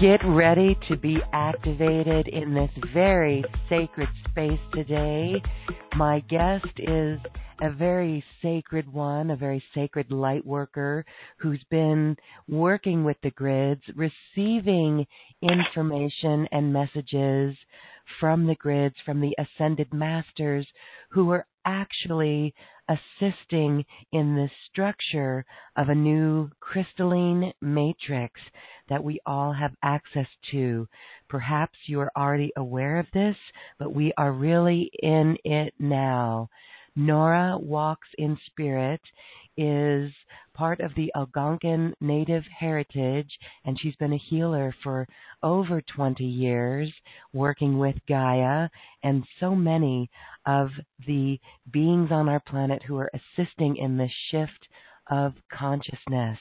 Get ready to be activated in this very sacred space today. My guest is a very sacred one, a very sacred light worker who's been working with the grids, receiving information and messages from the grids, from the ascended masters who are actually assisting in the structure of a new crystalline matrix that we all have access to. Perhaps you are already aware of this, but we are really in it now. Nora Walks in Spirit is part of the Algonquin Native heritage, and she's been a healer for over 20 years, working with Gaia and so many of the beings on our planet who are assisting in the shift of consciousness.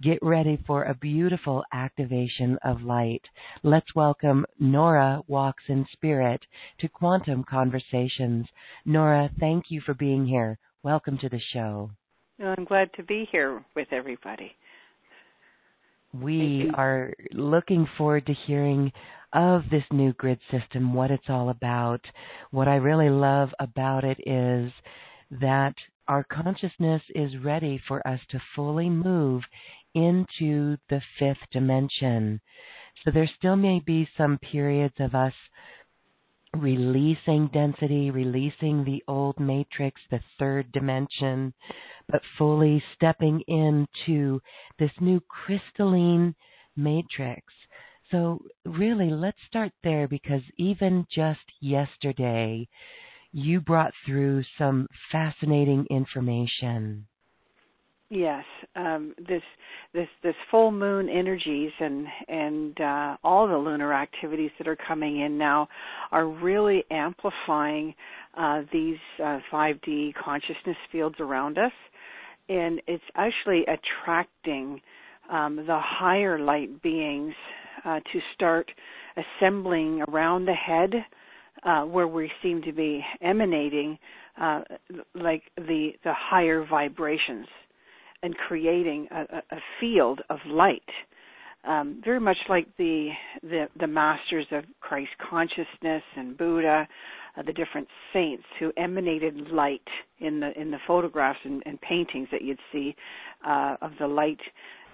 Get ready for a beautiful activation of light. Let's welcome Nora Walks in Spirit to Quantum Conversations. Nora, thank you for being here. Welcome to the show. I'm glad to be here with everybody. We are looking forward to hearing of this new grid system, what it's all about. What I really love about it is that our consciousness is ready for us to fully move into the fifth dimension. So there still may be some periods of us releasing density, releasing the old matrix, the third dimension, but fully stepping into this new crystalline matrix. So, really, let's start there because even just yesterday, you brought through some fascinating information. Yes, um, this this this full moon energies and and uh, all the lunar activities that are coming in now are really amplifying uh, these uh, 5D consciousness fields around us, and it's actually attracting um, the higher light beings uh, to start assembling around the head, uh, where we seem to be emanating uh, like the the higher vibrations and creating a, a field of light, um, very much like the, the, the masters of Christ consciousness and Buddha, uh, the different saints who emanated light in the in the photographs and, and paintings that you'd see uh, of the light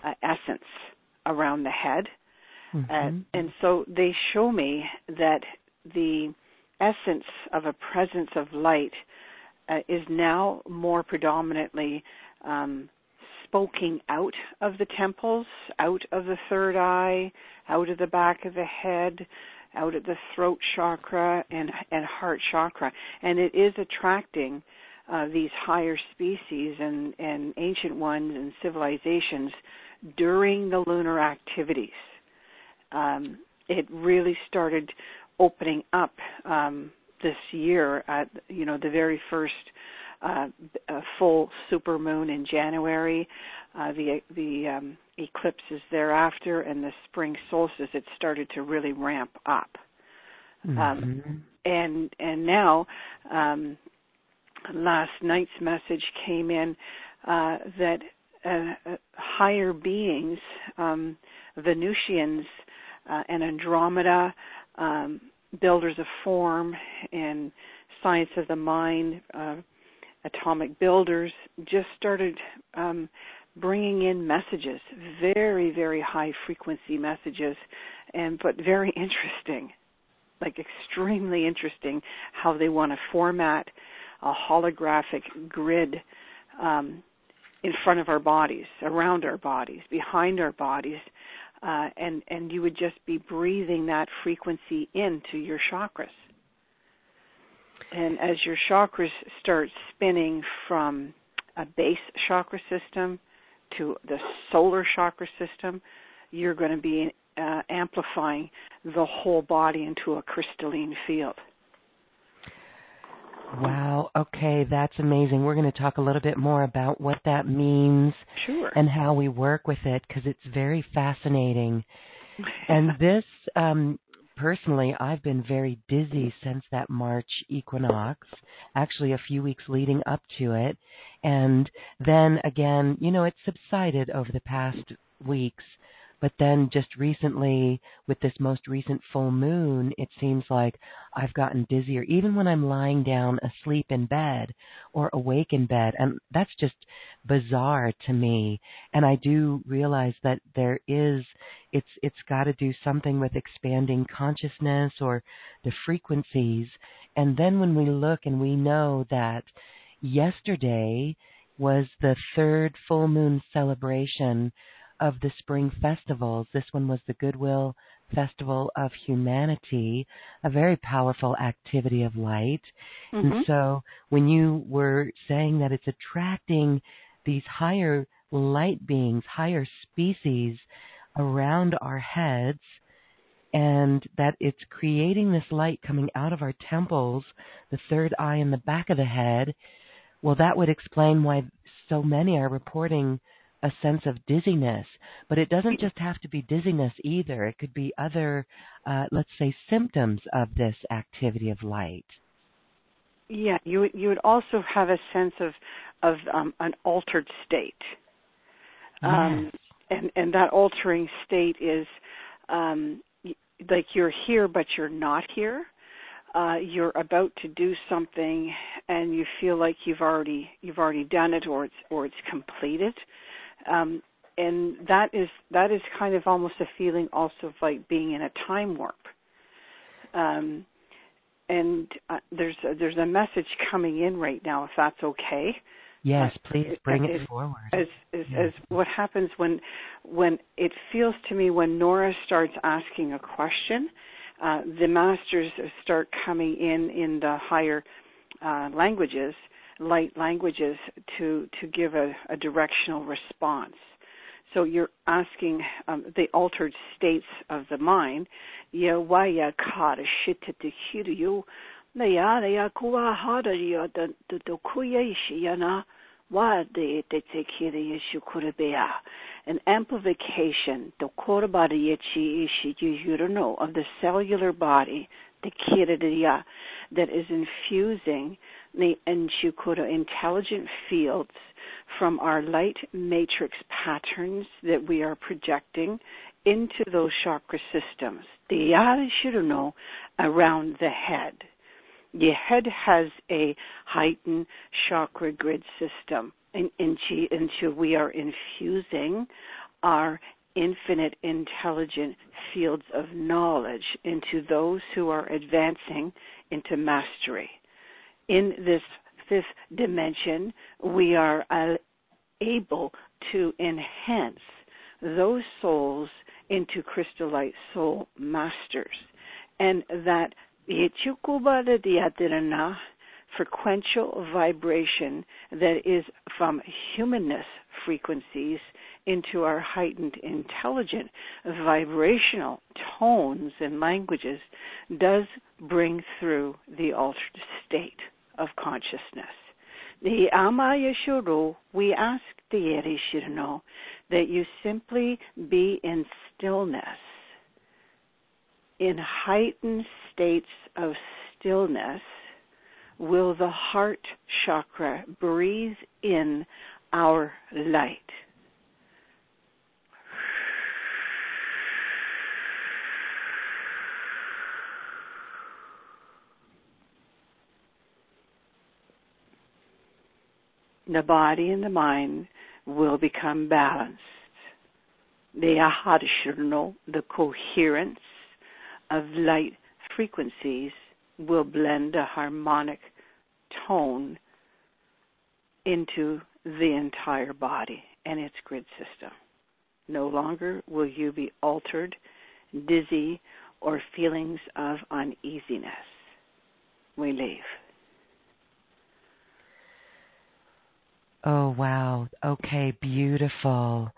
uh, essence around the head, mm-hmm. Uh, and so they show me that the essence of a presence of light uh, is now more predominantly um, spoking out of the temples, out of the third eye, out of the back of the head, out of the throat chakra and and heart chakra, and it is attracting uh, these higher species and and ancient ones and civilizations during the lunar activities. Um, it really started opening up um, this year at you know the very first uh, a full super moon in January, uh, the the um, eclipses thereafter, and the spring solstice, it started to really ramp up. Mm-hmm. Um, and and now, um, last night's message came in uh, that uh, uh higher beings, um, Venusians uh, and Andromeda, um, builders of form and science of the mind, uh, atomic builders, just started um, bringing in messages, very, very high frequency messages, and but very interesting, like extremely interesting how they want to format a holographic grid um, in front of our bodies, around our bodies, behind our bodies, uh, and and you would just be breathing that frequency into your chakras. And as your chakras start spinning from a base chakra system to the solar chakra system, you're going to be uh, amplifying the whole body into a crystalline field. Wow. Okay, that's amazing. We're going to talk a little bit more about what that means sure. and how we work with it because it's very fascinating. and this, um, personally, I've been very dizzy since that March equinox, actually, a few weeks leading up to it. And then again, you know, it subsided over the past weeks. But then just recently, with this most recent full moon, it seems like I've gotten dizzier, even when I'm lying down asleep in bed or awake in bed. And that's just bizarre to me. And I do realize that there is, it's, it's got to do something with expanding consciousness or the frequencies. And then when we look and we know that yesterday was the third full moon celebration of the spring festivals. This one was the Goodwill Festival of Humanity, a very powerful activity of light. Mm-hmm. And so when you were saying that it's attracting these higher light beings, higher species around our heads, and that it's creating this light coming out of our temples, the third eye in the back of the head, well, that would explain why so many are reporting a sense of dizziness. But it doesn't just have to be dizziness either. It could be other, uh, let's say, symptoms of this activity of light. Yeah, you you would also have a sense of of um, an altered state. Um, yes. and and that altering state is um, like you're here but you're not here. Uh, you're about to do something and you feel like you've already you've already done it or it's or it's completed um, and that is that is kind of almost a feeling also of like being in a time warp. Um, and uh, there's a, there's a message coming in right now, if that's okay. Yes, please bring it, it forward. As as, yes. as what happens when when it feels to me when Nora starts asking a question, uh, the masters start coming in in the higher uh, languages light languages to to give a, a directional response. So you're asking um, the altered states of the mind. Ya waya kara shita te hiru na ya ya kuwa hara ya da da da kuya ishi ya na wa de te te kira yeshu kurabea. An amplification, the korabara yechi ishi know of the cellular body, the kira that is infusing the Enchukura intelligent fields from our light matrix patterns that we are projecting into those chakra systems. The Yara around the head. The head has a heightened chakra grid system and into, into we are infusing our infinite intelligent fields of knowledge into those who are advancing into mastery in this fifth dimension, we are uh, able to enhance those souls into crystallite soul masters. And that frequential vibration that is from humanness frequencies into our heightened intelligent vibrational tones and languages does bring through the altered state of consciousness. The Shuru, we ask the Eri Shirno that you simply be in stillness, in heightened states of stillness. Will the heart chakra breathe in our light? The body and the mind will become balanced. The ahadishurno, the coherence of light frequencies will blend a harmonic tone into the entire body and its grid system. No longer will you be altered, dizzy, or feelings of uneasiness. We leave. Oh, wow. Okay, beautiful.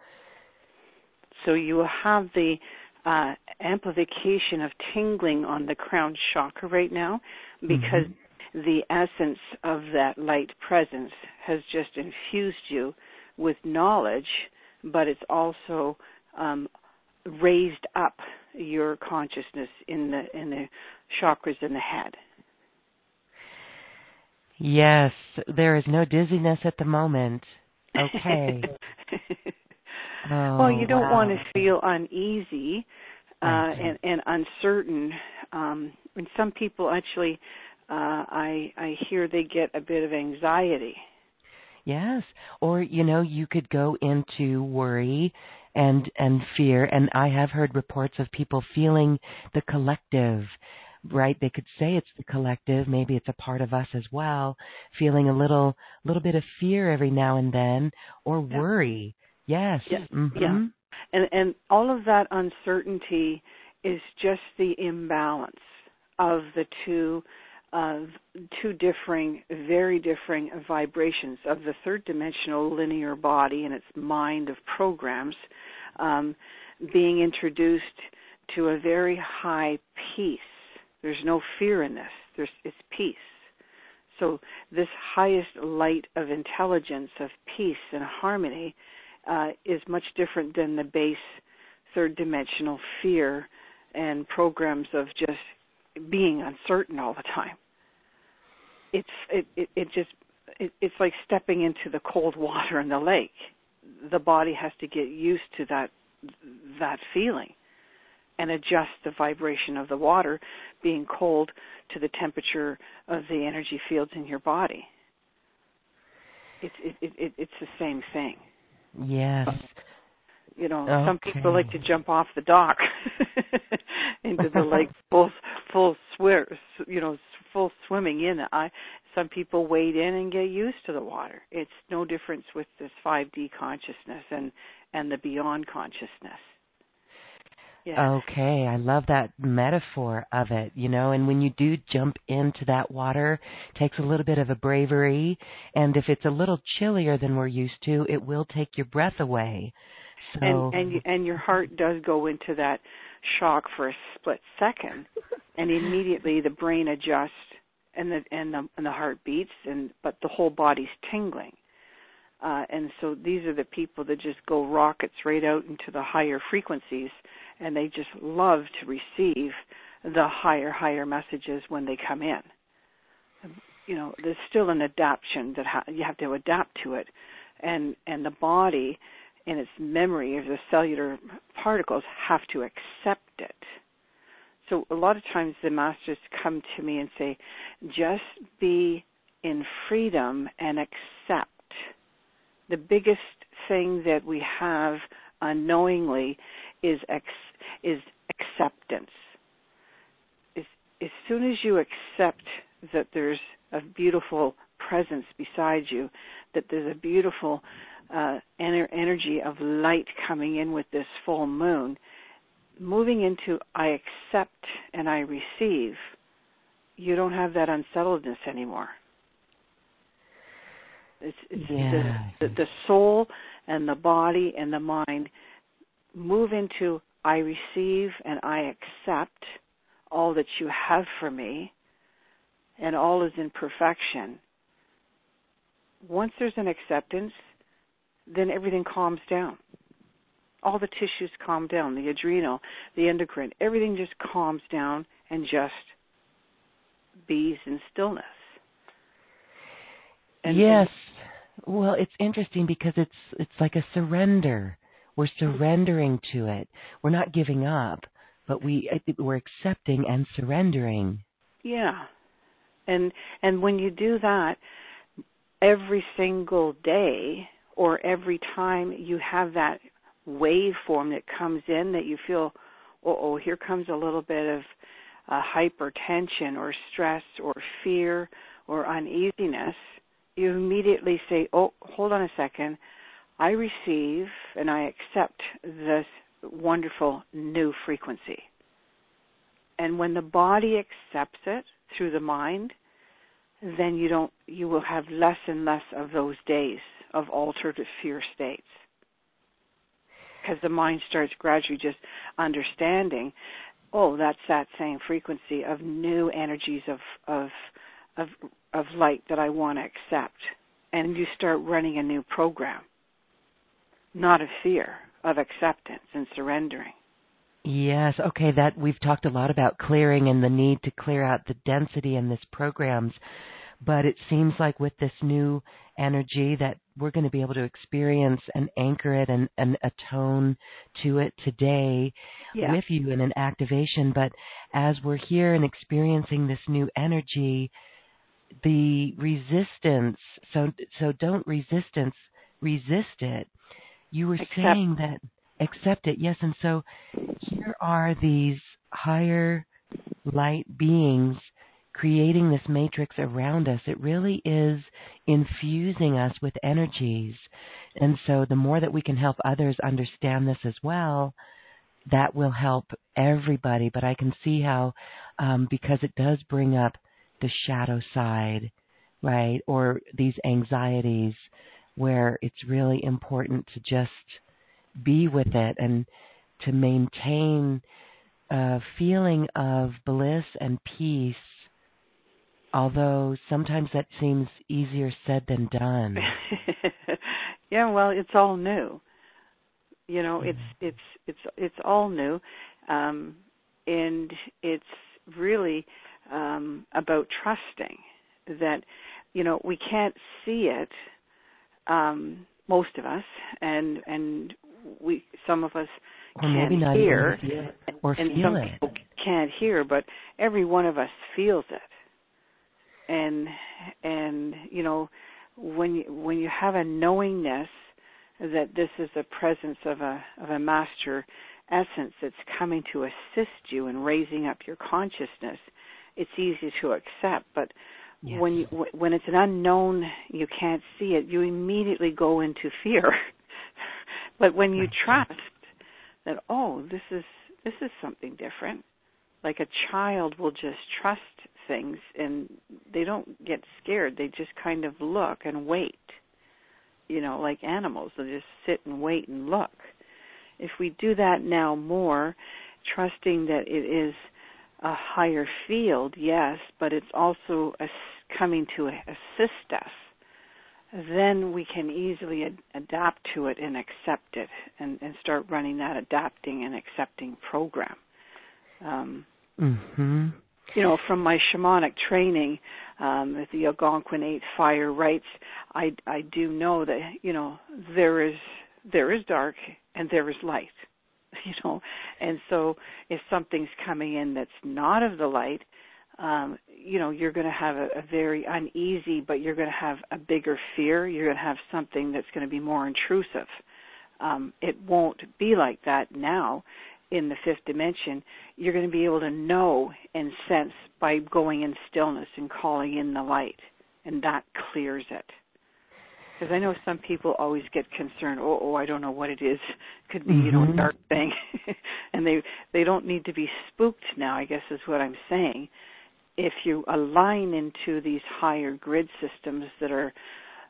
So you will have the uh, amplification of tingling on the crown chakra right now because mm-hmm. the essence of that light presence has just infused you with knowledge, but it's also um, raised up your consciousness in the in the chakras in the head. Yes, there is no dizziness at the moment. Okay. oh, well, you don't wow. want to feel uneasy uh, and, and uncertain. Um, and some people actually, uh, I I hear they get a bit of anxiety. Yes, or you know, you could go into worry and and fear. And I have heard reports of people feeling the collective right they could say it's the collective maybe it's a part of us as well feeling a little little bit of fear every now and then or worry yes yeah, mm-hmm. yeah. and and all of that uncertainty is just the imbalance of the two uh, two differing, very differing vibrations of the third dimensional linear body and its mind of programs um, being introduced to a very high peace there's no fear in this. There's it's peace. So this highest light of intelligence, of peace and harmony, uh, is much different than the base third dimensional fear and programs of just being uncertain all the time. It's it it, it just it, it's like stepping into the cold water in the lake. The body has to get used to that that feeling and adjust the vibration of the water being cold to the temperature of the energy fields in your body. It's it, it, it's the same thing. Yes. You know, okay. some people like to jump off the dock into the lake full full swim, you know, full swimming in. I some people wade in and get used to the water. It's no difference with this 5D consciousness and and the beyond consciousness. Yeah. Okay, I love that metaphor of it, you know, and when you do jump into that water, it takes a little bit of a bravery, and if it's a little chillier than we're used to, it will take your breath away. So and and and your heart does go into that shock for a split second, and immediately the brain adjusts and the and the and the heart beats and but the whole body's tingling. Uh, and so these are the people that just go rockets right out into the higher frequencies and they just love to receive the higher higher messages when they come in. You know there's still an adaptation that ha- you have to adapt to it. And and the body in its memory of the cellular particles have to accept it. So a lot of times the masters come to me and say just be in freedom and accept. The biggest thing that we have unknowingly is ex- is acceptance. As, as soon as you accept that there's a beautiful presence beside you, that there's a beautiful uh, ener- energy of light coming in with this full moon, moving into I accept and I receive, you don't have that unsettledness anymore. It's, it's yeah. the, the, the soul and the body and the mind move into I receive and I accept all that you have for me, and all is in perfection. once there's an acceptance, then everything calms down. All the tissues calm down, the adrenal, the endocrine, everything just calms down and just bees in stillness. And, yes. Well, it's interesting because it's it's like a surrender. We're surrendering to it. We're not giving up, but we we're accepting and surrendering. Yeah. And and when you do that every single day or every time you have that waveform that comes in that you feel oh, oh here comes a little bit of uh, hypertension or stress or fear or uneasiness, you immediately say, Oh, hold on a second. I receive and I accept this wonderful new frequency. And when the body accepts it through the mind, then you don't you will have less and less of those days of altered fear states. Because the mind starts gradually just understanding oh, that's that same frequency of new energies of of of of light that I want to accept. And you start running a new program. Not of fear, of acceptance and surrendering. Yes, okay, that we've talked a lot about clearing and the need to clear out the density in this programs, but it seems like with this new energy that we're going to be able to experience and anchor it and, and attone to it today yeah. with you in an activation. But as we're here and experiencing this new energy, the resistance, so, so don't resistance, resist it. You were accept. saying that accept it, yes. And so here are these higher light beings creating this matrix around us, it really is infusing us with energies. And so the more that we can help others understand this as well, that will help everybody. But I can see how, um, because it does bring up the shadow side, right? Or these anxieties where it's really important to just be with it and to maintain a feeling of bliss and peace although sometimes that seems easier said than done. yeah, well, it's all new. You know, it's mm-hmm. it's it's it's all new, um, and it's really um, about trusting that you know we can't see it. Um, most of us, and and we some of us or can't hear, or and feel some it. people can't hear, but every one of us feels it and and you know when you when you have a knowingness that this is a presence of a of a master essence that's coming to assist you in raising up your consciousness it's easy to accept but yes. when you when it's an unknown you can't see it you immediately go into fear but when you trust that oh this is this is something different like a child will just trust things and they don't get scared. They just kind of look and wait. You know, like animals, they just sit and wait and look. If we do that now more, trusting that it is a higher field, yes, but it's also a, coming to assist us, then we can easily ad- adapt to it and accept it and, and start running that adapting and accepting program. Um, mm-hmm you know, from my shamanic training, um, the Algonquin Eight Fire rites, I I do know that you know there is there is dark and there is light, you know, and so if something's coming in that's not of the light, um, you know, you're going to have a, a very uneasy, but you're going to have a bigger fear. You're going to have something that's going to be more intrusive. Um, it won't be like that now in the fifth dimension, you're going to be able to know and sense by going in stillness and calling in the light, and that clears it. Because I know some people always get concerned. Oh, oh, I don't know what it is. Could be, mm-hmm. you know, a mm-hmm. dark thing, and they they don't need to be spooked now. I guess is what I'm saying. If you align into these higher grid systems that are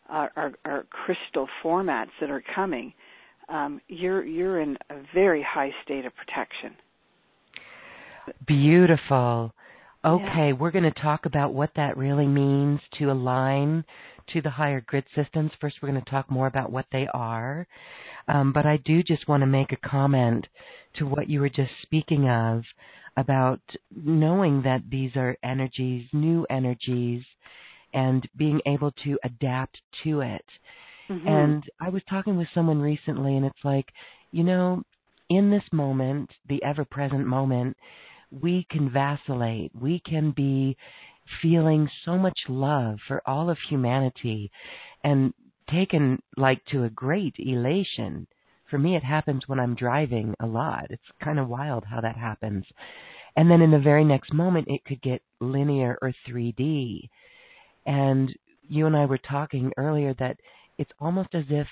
are, are, are crystal formats that are coming, um, you're you're in a very high state of protection. Beautiful. Okay, yeah. we're going to talk about what that really means to align to the higher grid systems. First, we're going to talk more about what they are. Um, but I do just want to make a comment to what you were just speaking of about knowing that these are energies, new energies, and being able to adapt to it. Mm-hmm. And I was talking with someone recently, and it's like, you know, in this moment, the ever present moment, we can vacillate. We can be feeling so much love for all of humanity and taken like to a great elation. For me, it happens when I'm driving a lot. It's kind of wild how that happens. And then in the very next moment, it could get linear or 3D. And you and I were talking earlier that it's almost as if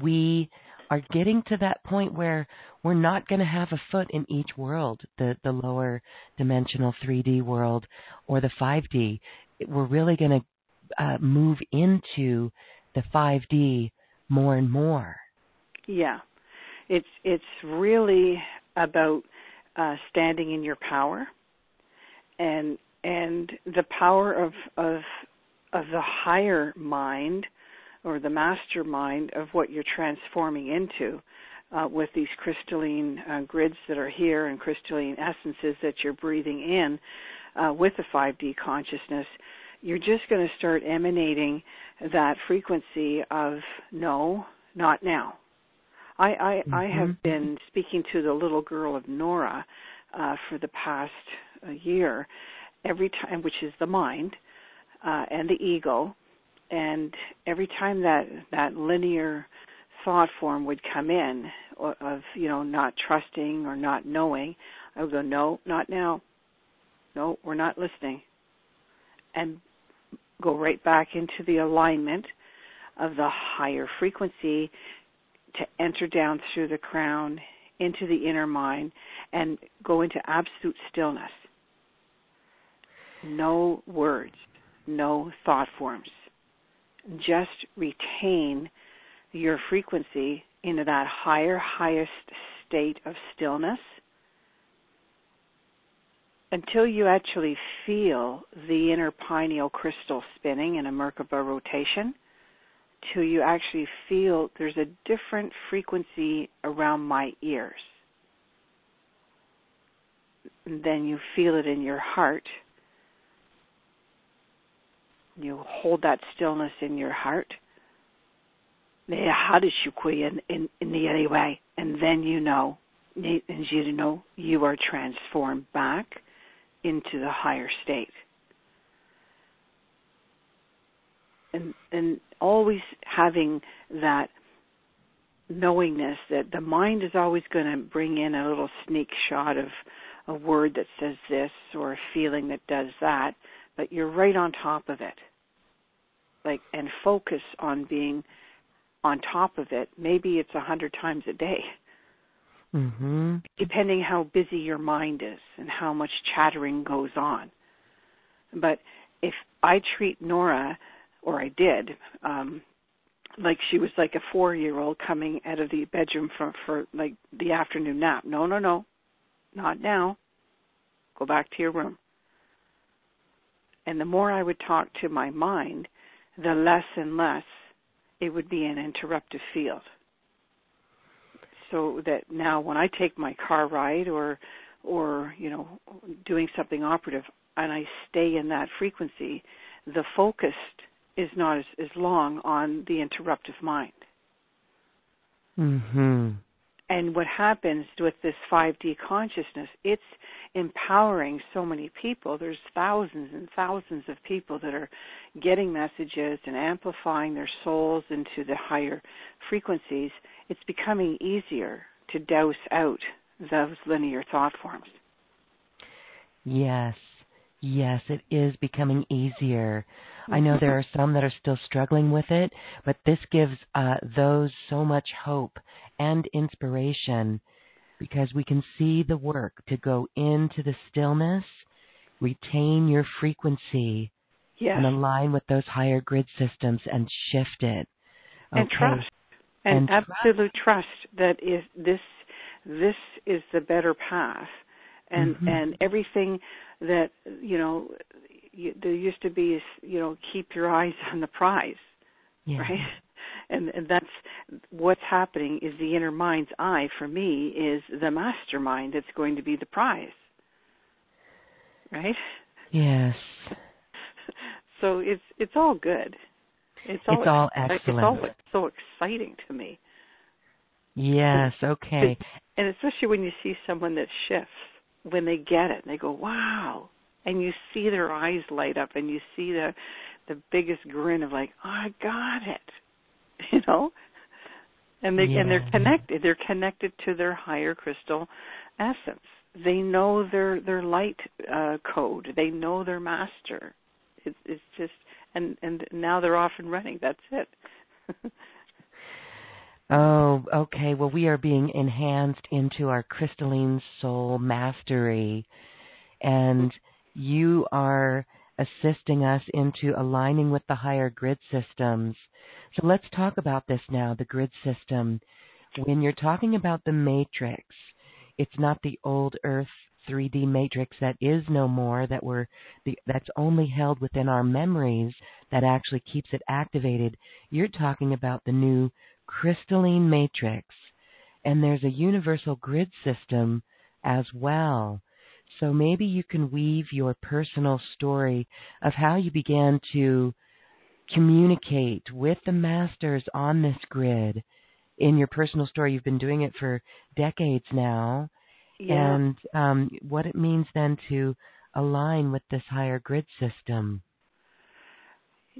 we are getting to that point where we're not going to have a foot in each world, the the lower dimensional 3D world or the 5D. We're really going to uh, move into the 5D more and more. Yeah, it's it's really about uh, standing in your power, and and the power of of of the higher mind or the mastermind of what you're transforming into uh, with these crystalline uh, grids that are here and crystalline essences that you're breathing in uh, with the 5D consciousness, you're just going to start emanating that frequency of no, not now. I I, mm-hmm. I have been speaking to the little girl of Nora uh, for the past uh, year, every time, which is the mind uh, and the ego, and every time that that linear thought form would come in of you know not trusting or not knowing i would go no not now. No we're not listening. And go right back into the alignment of the higher frequency to enter down through the crown into the inner mind and go into absolute stillness. No words no thought forms. Just retain your frequency into that higher, highest state of stillness until you actually feel the inner pineal crystal spinning in a Merkaba rotation, till you actually feel there's a different frequency around my ears. Then you feel it in your heart you hold that stillness in your heart. In in in the anyway? And then you know, and you know you are transformed back into the higher state. And and always having that knowingness that the mind is always going to bring in a little sneak shot of a word that says this or a feeling that does that, but you're right on top of it. Like and focus on being on top of it. Maybe it's a hundred times a day. Mm-hmm. depending how busy your mind is and how much chattering goes on. But if i treat nora or i did um like she was like a four year old coming out of the bedroom for for like the afternoon nap. No no no. Not now. Go back to your room. And the more i would talk to my mind the less and less it would be an interruptive field. So that now when I take my car ride or or you know doing something operative and I stay in that frequency, the focus is not as, as long on the interruptive mind. Mhm and what happens with this 5D consciousness, it's empowering so many people. There's thousands and thousands of people that are getting messages and amplifying their souls into the higher frequencies. It's becoming easier to dose out those linear thought forms. Yes, yes, it is becoming easier. I know there are some that are still struggling with it, but this gives uh, those so much hope and inspiration because we can see the work to go into the stillness, retain your frequency, yes. and align with those higher grid systems and shift it. Okay. And trust. And, and absolute trust. trust that is this this is the better path and mm-hmm. and everything that you know there used to be you know keep your eyes on the prize yeah. right? And and that's what's happening is the inner mind's eye for me is the mastermind that's going to be the prize right? Yes. So it's it's all good. It's all, it's all excellent it's all so exciting to me. Yes okay. And especially when you see someone that shifts when they get it and they go wow and you see their eyes light up and you see the the biggest grin of like oh i got it you know? And they yeah. and they're connected they're connected to their higher crystal essence. They know their their light uh code. They know their master. It's it's just and and now they're off and running. That's it. Oh okay. Well we are being enhanced into our crystalline soul mastery. And you are assisting us into aligning with the higher grid systems. So let's talk about this now the grid system. When you're talking about the matrix, it's not the old Earth 3D matrix that is no more that we're the, that's only held within our memories that actually keeps it activated. You're talking about the new crystalline matrix and there's a universal grid system as well. So maybe you can weave your personal story of how you began to communicate with the masters on this grid in your personal story. You've been doing it for decades now. Yeah. And um, what it means then to align with this higher grid system.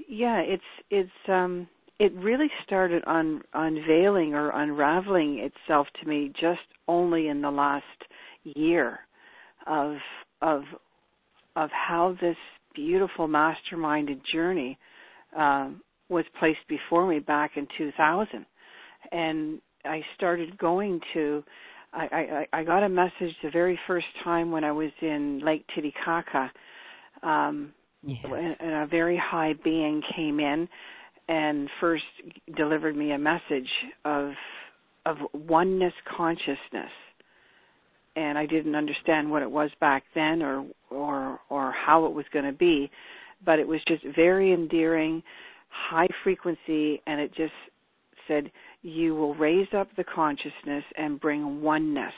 Yeah, it's it's um it really started on unveiling or unraveling itself to me just only in the last year of of of how this beautiful masterminded journey um, was placed before me back in 2000, and I started going to. I, I, I got a message the very first time when I was in Lake Titicaca, um, yes. and a very high being came in and first delivered me a message of of oneness consciousness and I didn't understand what it was back then or or or how it was going to be, but it was just very endearing, high frequency, and it just said you will raise up the consciousness and bring oneness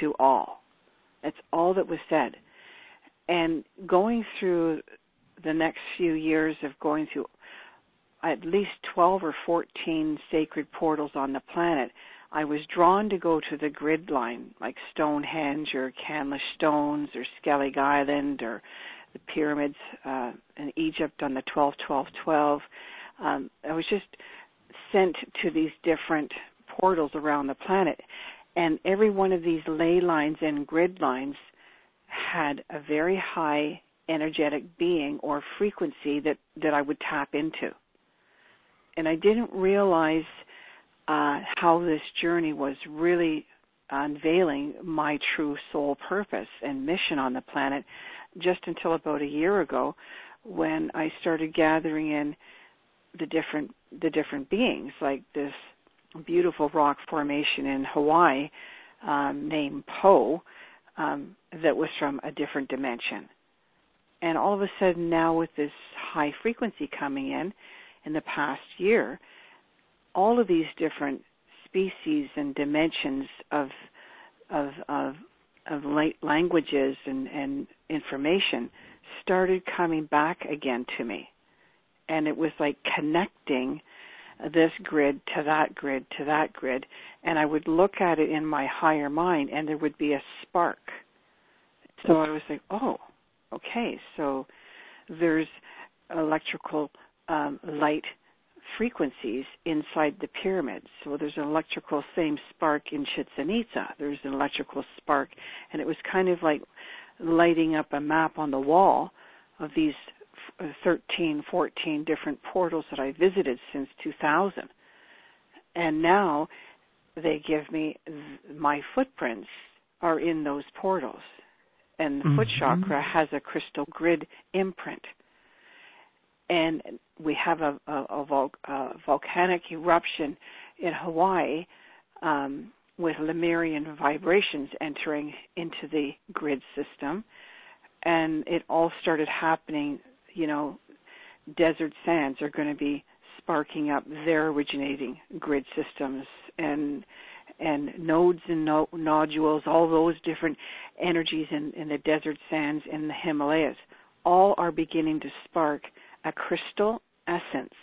to all. That's all that was said. And going through the next few years of going through at least 12 or 14 sacred portals on the planet, I was drawn to go to the grid line, like Stonehenge or Callanish Stones or Skellig Island or the pyramids uh, in Egypt on the 12 12 12. Um, I was just sent to these different portals around the planet, and every one of these ley lines and grid lines had a very high energetic being or frequency that that I would tap into. And I didn't realize uh, how this journey was really unveiling my true soul purpose and mission on the planet just until about a year ago when I started gathering in the different the different beings like this beautiful rock formation in Hawaii um, named Po um, that was from a different dimension. And all of a sudden now with this high frequency coming in in the past year, all of these different species and dimensions of of of, of languages and, and information started coming back again to me, and it was like connecting this grid to that grid to that grid, and I would look at it in my higher mind, and there would be a spark. So I was like, oh, okay, so there's electrical um, light frequencies inside the pyramids. So there's an electrical same spark in Chichen Itza. There's an electrical spark, and it was kind of like lighting up a map on the wall of these 13, 14 different portals that I visited since 2000. And now they give me my footprints are in those portals. And the mm-hmm. foot chakra has a crystal grid imprint and we have a, a, a, a volcanic eruption in Hawaii um, with Lemurian vibrations entering into the grid system. and it all started happening, you know, desert sands are going to be sparking up their originating grid systems and and nodes and no, nodules, all those different energies in, in the desert sands in the Himalayas, all are beginning to spark a crystal essence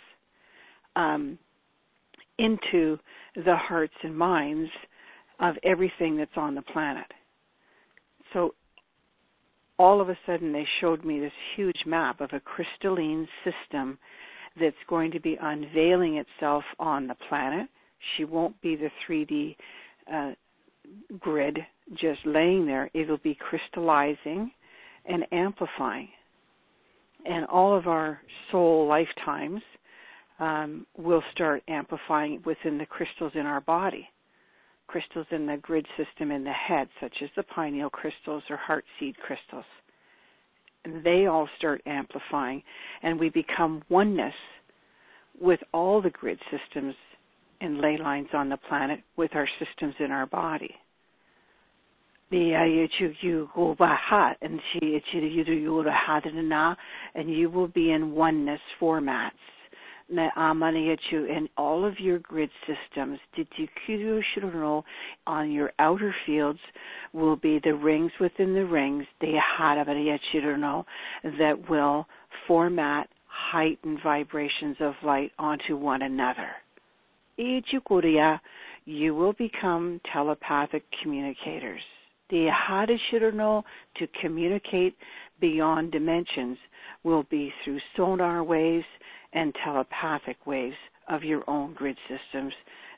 um, into the hearts and minds of everything that's on the planet. So all of a sudden they showed me this huge map of a crystalline system that's going to be unveiling itself on the planet. She won't be the 3D uh, grid just laying there. It'll be crystallizing and amplifying. And all of our soul lifetimes um, will start amplifying within the crystals in our body. Crystals in the grid system in the head, such as the pineal crystals or heart seed crystals. They all start amplifying, and we become oneness with all the grid systems and ley lines on the planet with our systems in our body. The you go bahat and she and you will be in oneness formats in all of your grid systems, the shirun on your outer fields will be the rings within the rings, that will format heightened vibrations of light onto one another. You will become telepathic communicators. The Ahadishirano to communicate beyond dimensions will be through sonar waves and telepathic waves of your own grid systems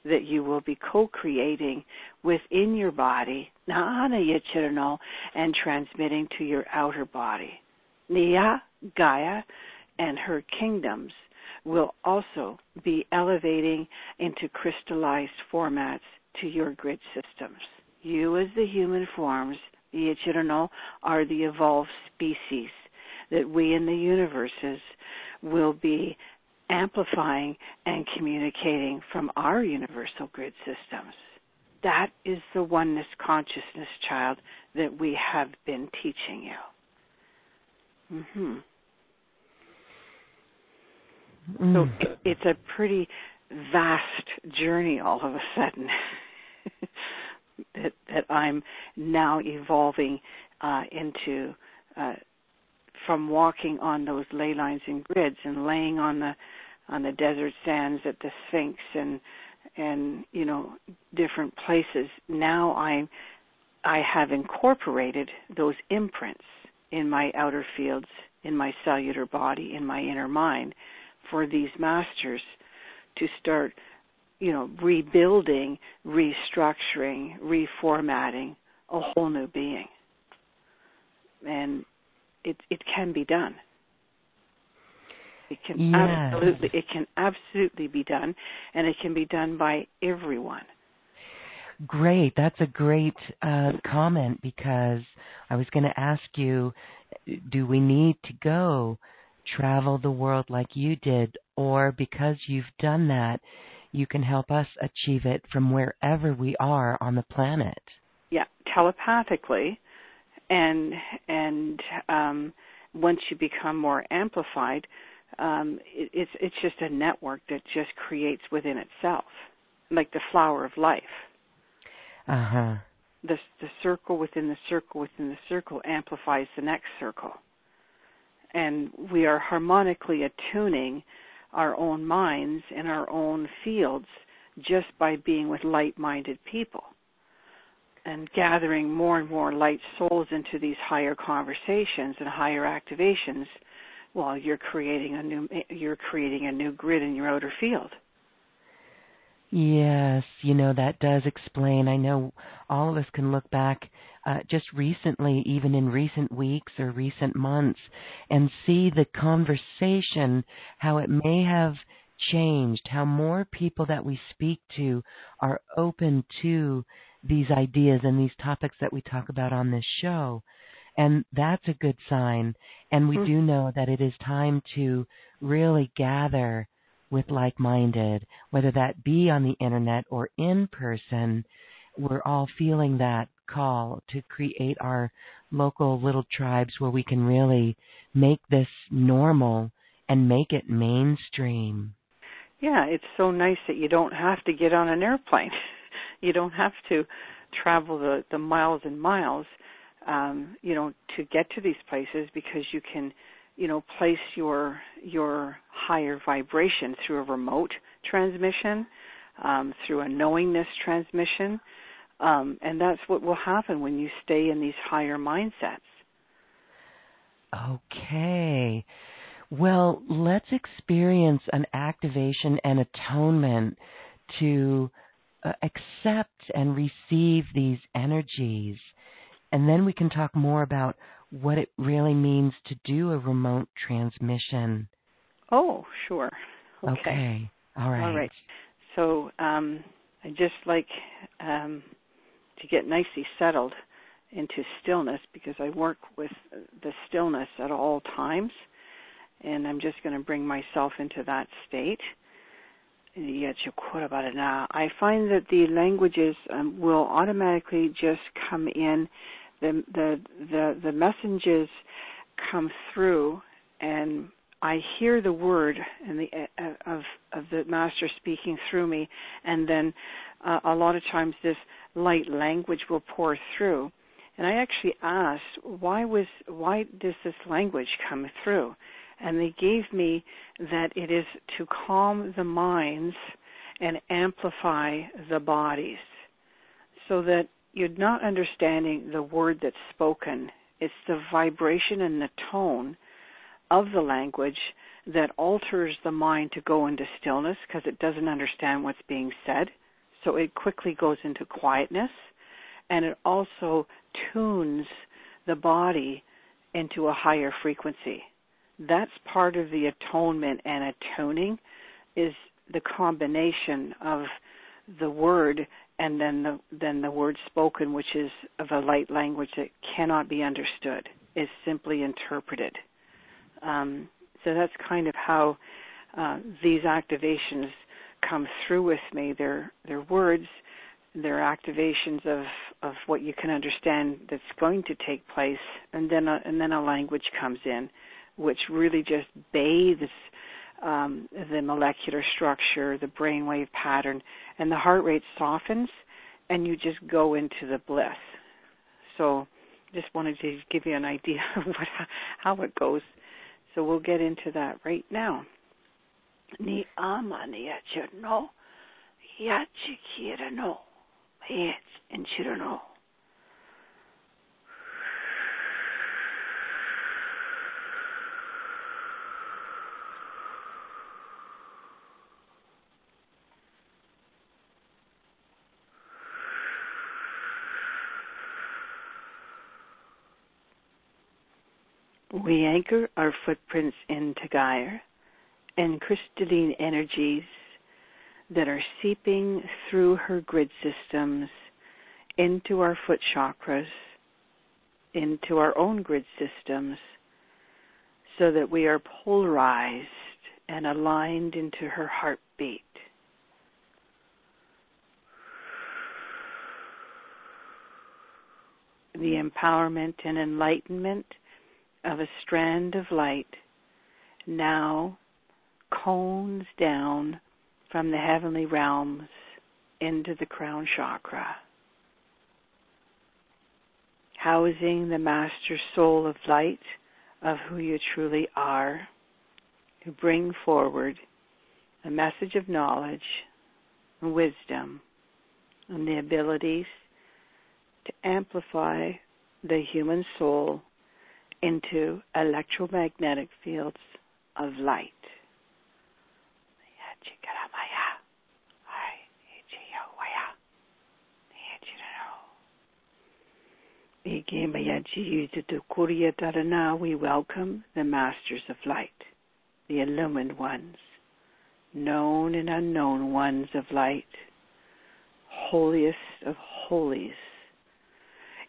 that you will be co-creating within your body, Na'ana Yichirano, and transmitting to your outer body. Nia, Gaia, and her kingdoms will also be elevating into crystallized formats to your grid systems. You as the human forms, the Ichirano, are the evolved species that we in the universes will be amplifying and communicating from our universal grid systems. That is the oneness consciousness, child, that we have been teaching you. Mm-hmm. Mm. So it's a pretty vast journey all of a sudden that that I'm now evolving uh, into uh, from walking on those ley lines and grids and laying on the on the desert sands at the Sphinx and and you know different places. Now I I have incorporated those imprints in my outer fields, in my cellular body, in my inner mind, for these masters to start, you know, rebuilding, restructuring, reformatting a whole new being. And it it can be done. It can yes. absolutely it can absolutely be done and it can be done by everyone. Great. That's a great uh, comment because I was going to ask you do we need to go travel the world like you did or because you've done that you can help us achieve it from wherever we are on the planet. Yeah, telepathically and and um, once you become more amplified, um, it, it's it's just a network that just creates within itself, like the flower of life. Uh huh. The the circle within the circle within the circle amplifies the next circle, and we are harmonically attuning our own minds and our own fields just by being with light minded people and gathering more and more light souls into these higher conversations and higher activations while you're creating a new you're creating a new grid in your outer field. Yes, you know that does explain. I know all of us can look back uh, just recently, even in recent weeks or recent months, and see the conversation, how it may have changed, how more people that we speak to are open to these ideas and these topics that we talk about on this show. And that's a good sign. And we mm-hmm. do know that it is time to really gather with like minded, whether that be on the internet or in person. We're all feeling that call to create our local little tribes where we can really make this normal and make it mainstream. Yeah, it's so nice that you don't have to get on an airplane. you don't have to travel the the miles and miles um you know to get to these places because you can you know place your your higher vibration through a remote transmission um through a knowingness transmission um and that's what will happen when you stay in these higher mindsets okay well let's experience an activation and atonement to uh, accept and receive these energies. And then we can talk more about what it really means to do a remote transmission. Oh, sure. Okay. okay. All right. All right. So um, I just like um, to get nicely settled into stillness because I work with the stillness at all times. And I'm just going to bring myself into that state. And you get your quote about it now, I find that the languages um, will automatically just come in. The the the the messages come through, and I hear the word and the uh, of of the master speaking through me, and then uh, a lot of times this light language will pour through. And I actually asked, why was why does this language come through? and they gave me that it is to calm the minds and amplify the bodies so that you're not understanding the word that's spoken. It's the vibration and the tone of the language that alters the mind to go into stillness because it doesn't understand what's being said. So it quickly goes into quietness and it also tunes the body into a higher frequency that's part of the atonement and atoning is the combination of the word and then the then the word spoken which is of a light language that cannot be understood is simply interpreted. Um, so that's kind of how uh, these activations come through with me. They're they're words. They're activations of of what you can understand that's going to take place. And then a, and then a language comes in which really just bathes um, the molecular structure, the brainwave pattern, and the heart rate softens, and you just go into the bliss. So, just wanted to give you an idea of what, how it goes. So we'll get into that right now. Ni ama ni no, ya chikira no, and We anchor our footprints into Gaia and crystalline energies that are seeping through her grid systems into our foot chakras, into our own grid systems, so that we are polarized and aligned into her heartbeat. The empowerment and enlightenment of a strand of light now cones down from the heavenly realms into the crown chakra, housing the master soul of light of who you truly are, to bring forward a message of knowledge and wisdom and the abilities to amplify the human soul into electromagnetic fields of light. We welcome the Masters of Light, the illumined ones, known and unknown ones of light, holiest of holies,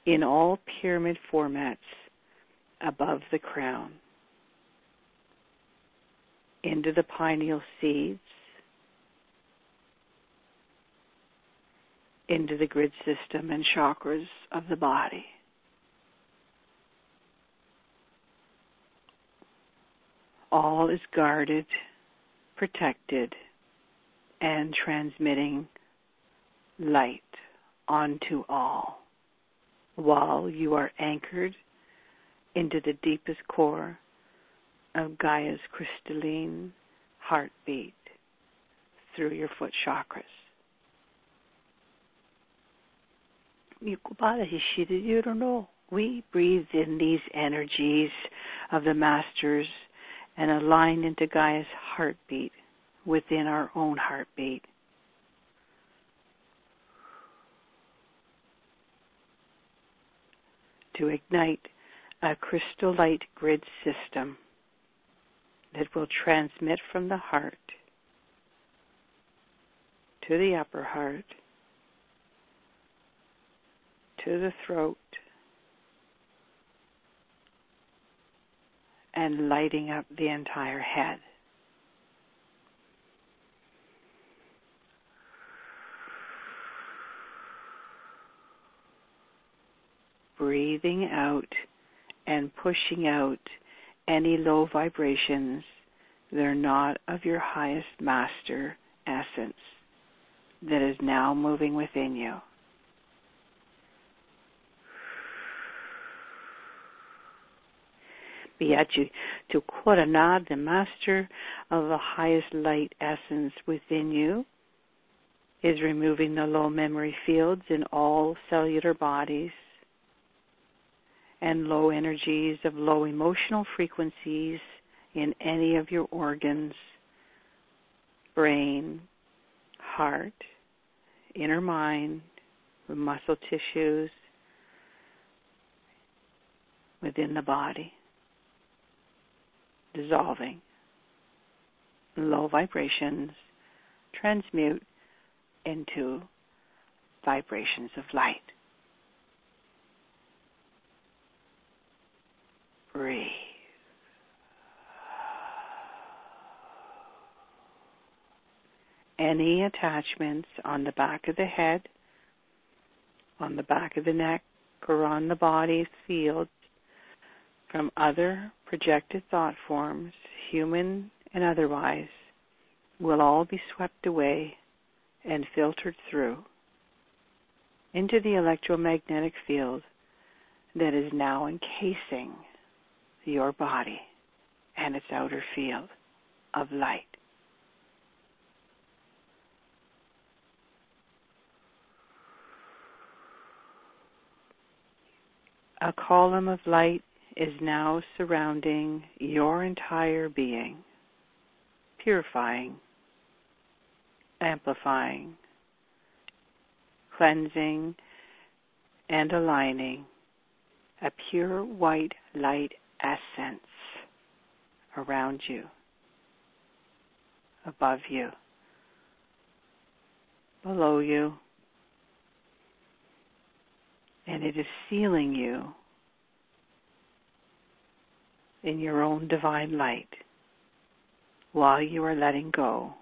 in all pyramid formats above the crown into the pineal seeds, into the grid system and chakras of the body. All is guarded, protected, and transmitting light onto all while you are anchored into the deepest core of Gaia's crystalline heartbeat through your foot chakras. You don't know. We breathe in these energies of the masters and align into Gaia's heartbeat within our own heartbeat. To ignite a crystal light grid system that will transmit from the heart to the upper heart, to the throat, and lighting up the entire head. Breathing out and pushing out any low vibrations. That are not of your highest master essence that is now moving within you. Biachi to Korana, the master of the highest light essence within you, is removing the low memory fields in all cellular bodies and low energies of low emotional frequencies in any of your organs, brain, heart, inner mind, muscle tissues within the body, dissolving. Low vibrations transmute into vibrations of light. Breathe. any attachments on the back of the head, on the back of the neck, or on the body field from other projected thought forms, human and otherwise, will all be swept away and filtered through into the electromagnetic field that is now encasing your body and its outer field of light. A column of light is now surrounding your entire being, purifying, amplifying, cleansing, and aligning a pure white light essence around you, above you, below you, and it is sealing you in your own divine light while you are letting go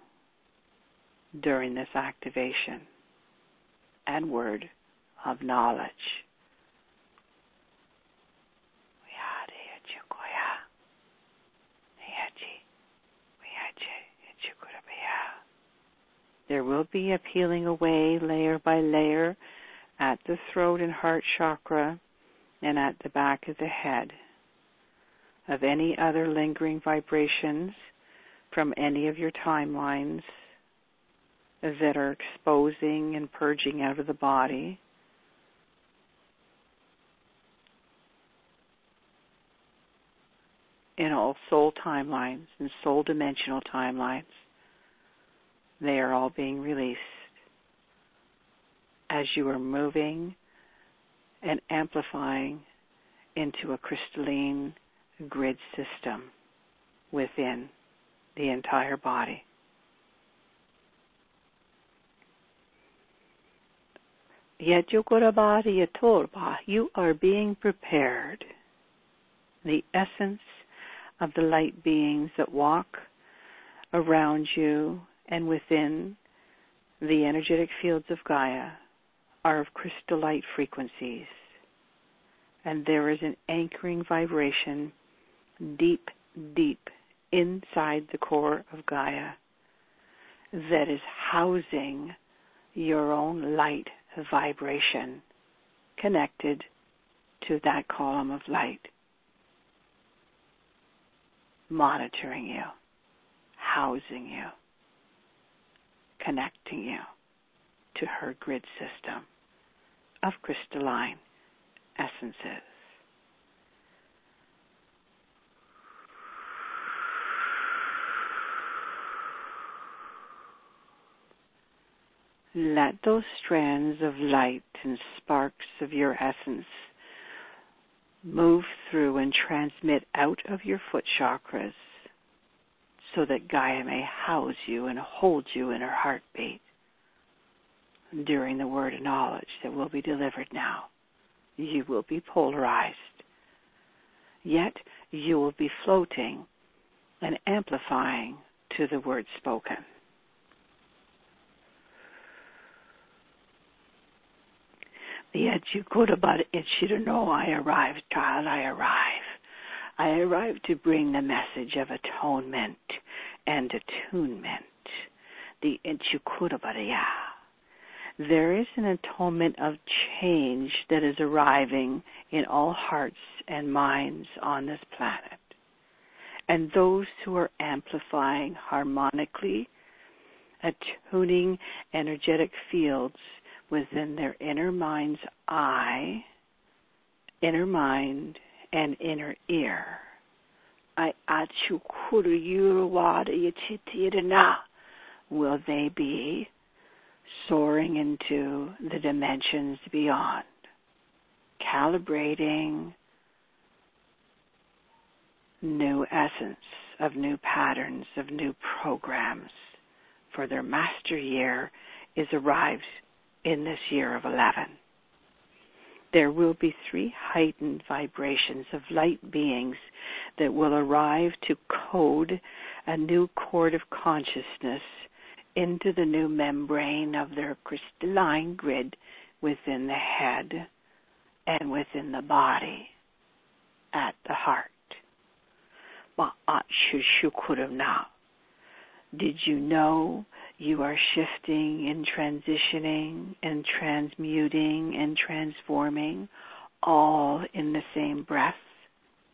during this activation and word of knowledge. There will be a peeling away layer by layer at the throat and heart chakra and at the back of the head of any other lingering vibrations from any of your timelines that are exposing and purging out of the body. In all soul timelines and soul dimensional timelines, they are all being released as you are moving and amplifying into a crystalline grid system within the entire body. Yet you are being prepared. The essence of the light beings that walk around you and within the energetic fields of Gaia are of crystallite frequencies. And there is an anchoring vibration deep, deep inside the core of Gaia that is housing your own light vibration connected to that column of light, monitoring you, housing you, connecting you to her grid system of crystalline essences. Let those strands of light and sparks of your essence move through and transmit out of your foot chakras so that Gaia may house you and hold you in her heartbeat during the word of knowledge that will be delivered now. You will be polarized. Yet you will be floating and amplifying to the word spoken. Yet you could about it should know I arrived, child, I arrive. I arrive to bring the message of atonement and attunement. The Inchukurabariya. There is an atonement of change that is arriving in all hearts and minds on this planet. And those who are amplifying harmonically, attuning energetic fields within their inner mind's eye, inner mind, and inner ear. I will they be soaring into the dimensions beyond, calibrating new essence of new patterns, of new programs, for their master year is arrived in this year of 11. There will be three heightened vibrations of light beings that will arrive to code a new chord of consciousness into the new membrane of their crystalline grid within the head and within the body at the heart. Did you know you are shifting and transitioning and transmuting and transforming all in the same breath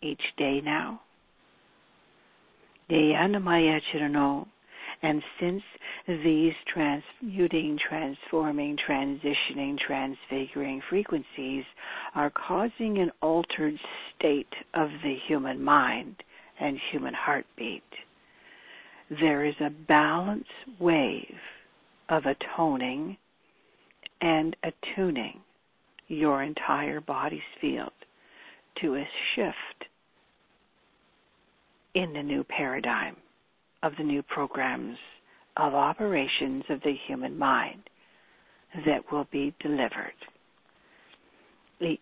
each day now? And since these transmuting, transforming, transitioning, transfiguring frequencies are causing an altered state of the human mind and human heartbeat, there is a balance wave of atoning and attuning your entire body's field to a shift in the new paradigm of the new programs of operations of the human mind that will be delivered. It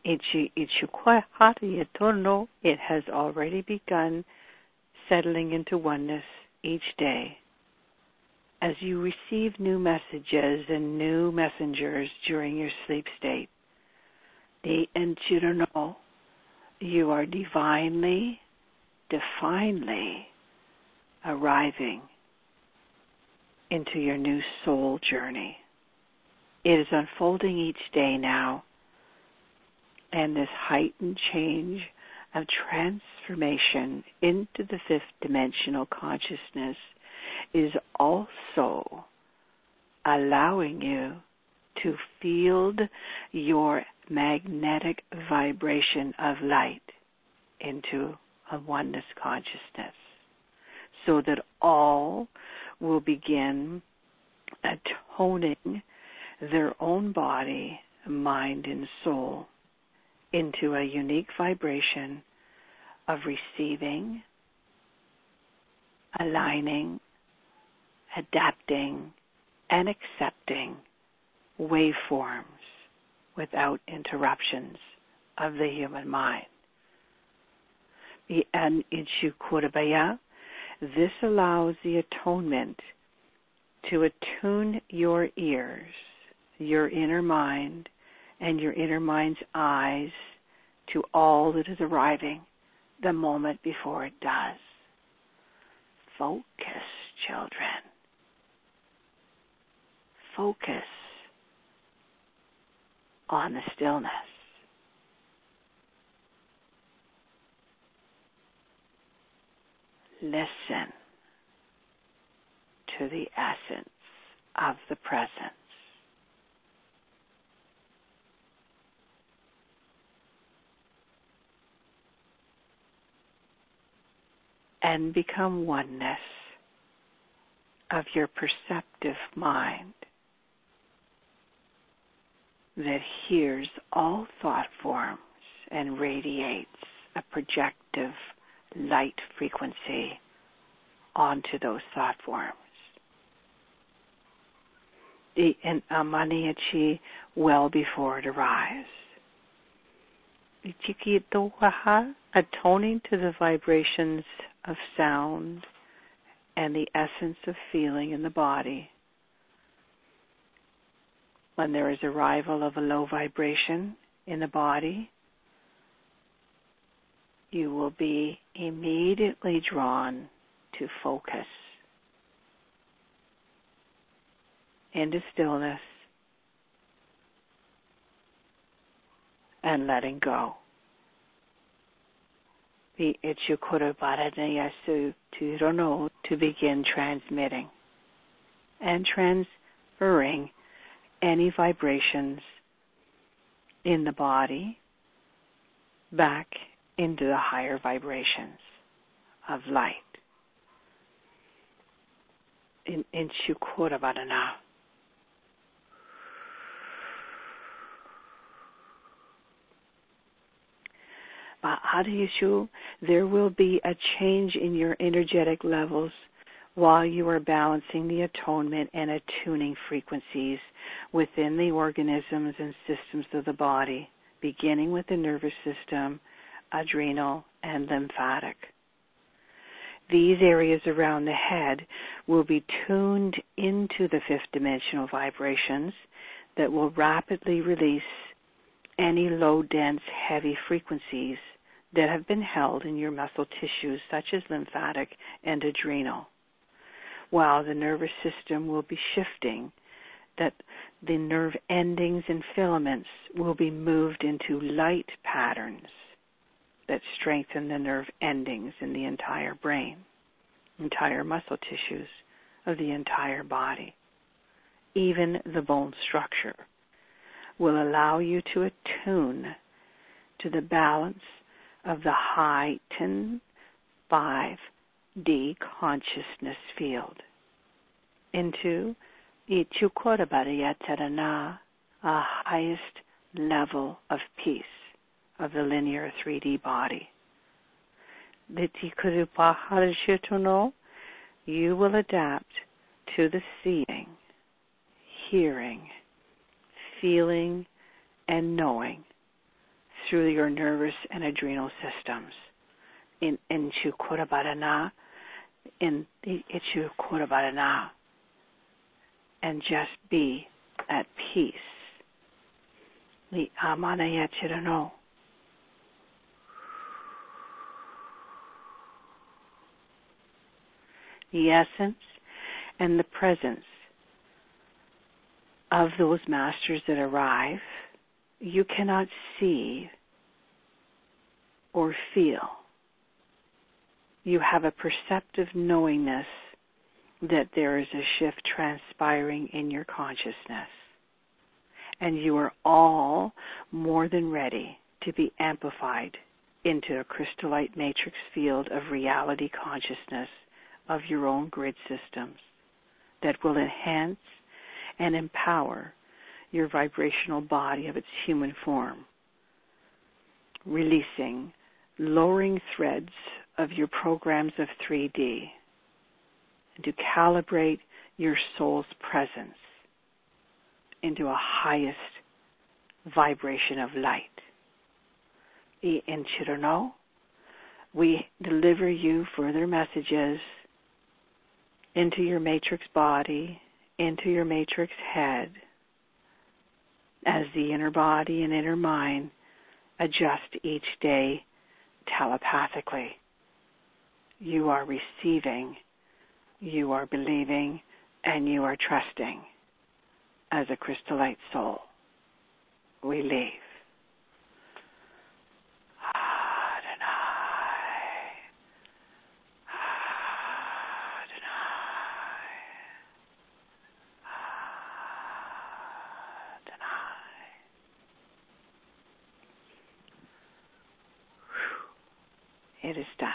has already begun settling into oneness each day as you receive new messages and new messengers during your sleep state. The know you are divinely, divinely arriving into your new soul journey. It is unfolding each day now, and this heightened change of transformation into the fifth dimensional consciousness is also allowing you to field your magnetic vibration of light into a oneness consciousness so that all will begin atoning their own body, mind, and soul into a unique vibration of receiving, aligning, adapting, and accepting waveforms without interruptions of the human mind. And in this allows the atonement to attune your ears, your inner mind and your inner mind's eyes to all that is arriving the moment before it does. Focus, children. Focus on the stillness. Listen to the essence of the presence. And become oneness of your perceptive mind that hears all thought forms and radiates a projective light frequency onto those thought forms. The amaniachi uh, well before it arrives. Atoning to the vibrations of sound and the essence of feeling in the body. When there is arrival of a low vibration in the body, you will be immediately drawn to focus into stillness and letting go. The Ichukura Baranayasu to to begin transmitting and transferring any vibrations in the body back into the higher vibrations of light. In, in Shukura Adiyashu, there will be a change in your energetic levels while you are balancing the atonement and attuning frequencies within the organisms and systems of the body, beginning with the nervous system, adrenal, and lymphatic. These areas around the head will be tuned into the fifth dimensional vibrations that will rapidly release any low, dense, heavy frequencies that have been held in your muscle tissues, such as lymphatic and adrenal, while the nervous system will be shifting, that the nerve endings and filaments will be moved into light patterns that strengthen the nerve endings in the entire brain, entire muscle tissues of the entire body. Even the bone structure will allow you to attune to the balance of the heightened 5D consciousness field into Ichukorabaryatarana, a highest level of peace of the linear 3D body. You will adapt to the seeing, hearing, feeling, and knowing through your nervous and adrenal systems in into Kurabarana, in Ichu and just be at peace. The Amanaya Chirano. The essence and the presence of those masters that arrive you cannot see or feel. You have a perceptive knowingness that there is a shift transpiring in your consciousness. And you are all more than ready to be amplified into a crystallite matrix field of reality consciousness of your own grid systems that will enhance and empower your vibrational body of its human form, releasing, lowering threads of your programs of 3D, and to calibrate your soul's presence into a highest vibration of light. In Chirano, we deliver you further messages into your matrix body, into your matrix head, as the inner body and inner mind adjust each day telepathically. You are receiving, you are believing, and you are trusting as a crystallite soul. We leave. It is done.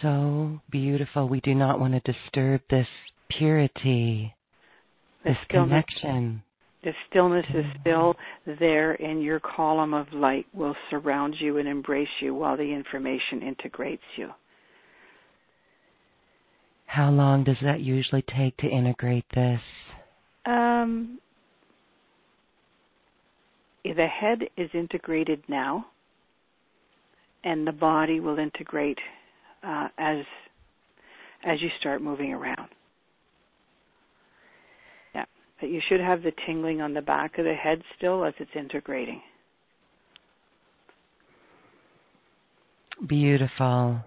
So beautiful. We do not want to disturb this purity, The this stillness, connection. the stillness is still there, and your column of light will surround you and embrace you while the information integrates you. How long does that usually take to integrate this? Um, the head is integrated now, and the body will integrate uh, as as you start moving around. Yeah, but you should have the tingling on the back of the head still as it's integrating. Beautiful.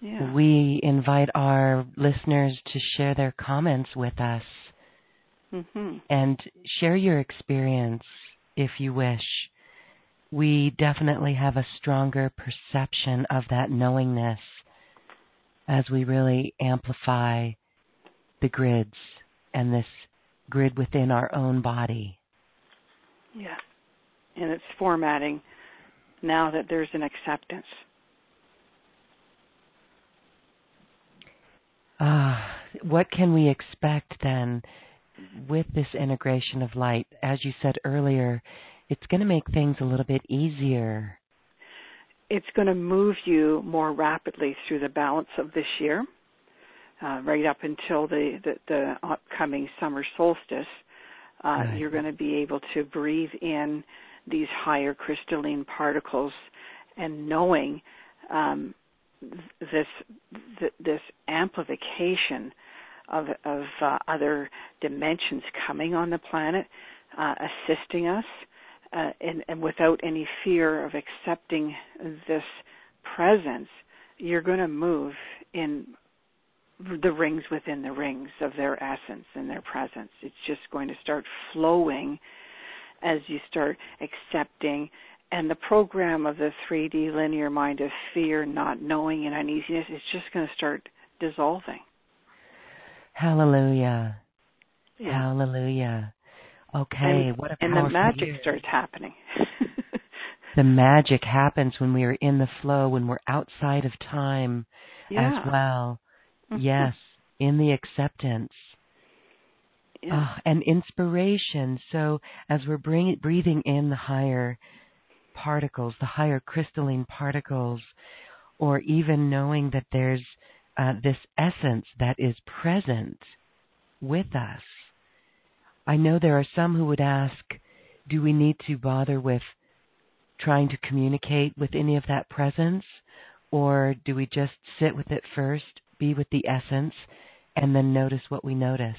Yeah. We invite our listeners to share their comments with us hmm and share your experience if you wish. We definitely have a stronger perception of that knowingness as we really amplify the grids and this grid within our own body. Yeah. And it's formatting now that there's an acceptance. Ah, what can we expect then with this integration of light? As you said earlier, it's going to make things a little bit easier. It's going to move you more rapidly through the balance of this year, uh, right up until the, the, the upcoming summer solstice. Uh, Right. You're going to be able to breathe in these higher crystalline particles and knowing um, th- this th- this amplification of of uh, other dimensions coming on the planet, uh, assisting us, uh, and, and without any fear of accepting this presence, you're going to move in the rings within the rings of their essence and their presence. It's just going to start flowing as you start accepting. And the program of the 3D linear mind of fear, not knowing, and uneasiness is just going to start dissolving. Hallelujah. Hallelujah. Okay, and, what a and the magic year. starts happening. The magic happens when we are in the flow, when we're outside of time yeah. as well. Mhm. Yes, in the acceptance. Yeah. Ah, and inspiration. So as we're bring, breathing in the higher particles, the higher crystalline particles, or even knowing that there's uh, this essence that is present with us. I know there are some who would ask, do we need to bother with trying to communicate with any of that presence? Or do we just sit with it first, be with the essence, and then notice what we notice?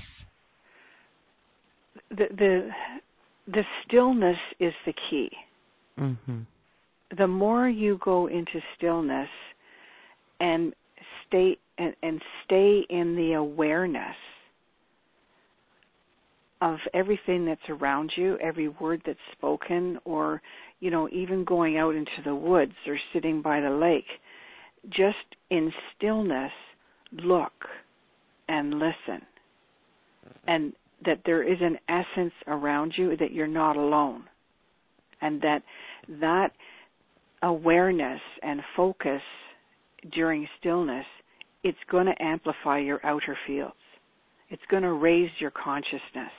the the the stillness is the key. hmm The more you go into stillness and stay and, and stay in the awareness of everything that's around you, every word that's spoken, or you know, even going out into the woods or sitting by the lake, just in stillness, look and listen, and that there is an essence around you that you're not alone, and that that awareness and focus during stillness, it's going to amplify your outer fields. It's going to raise your consciousness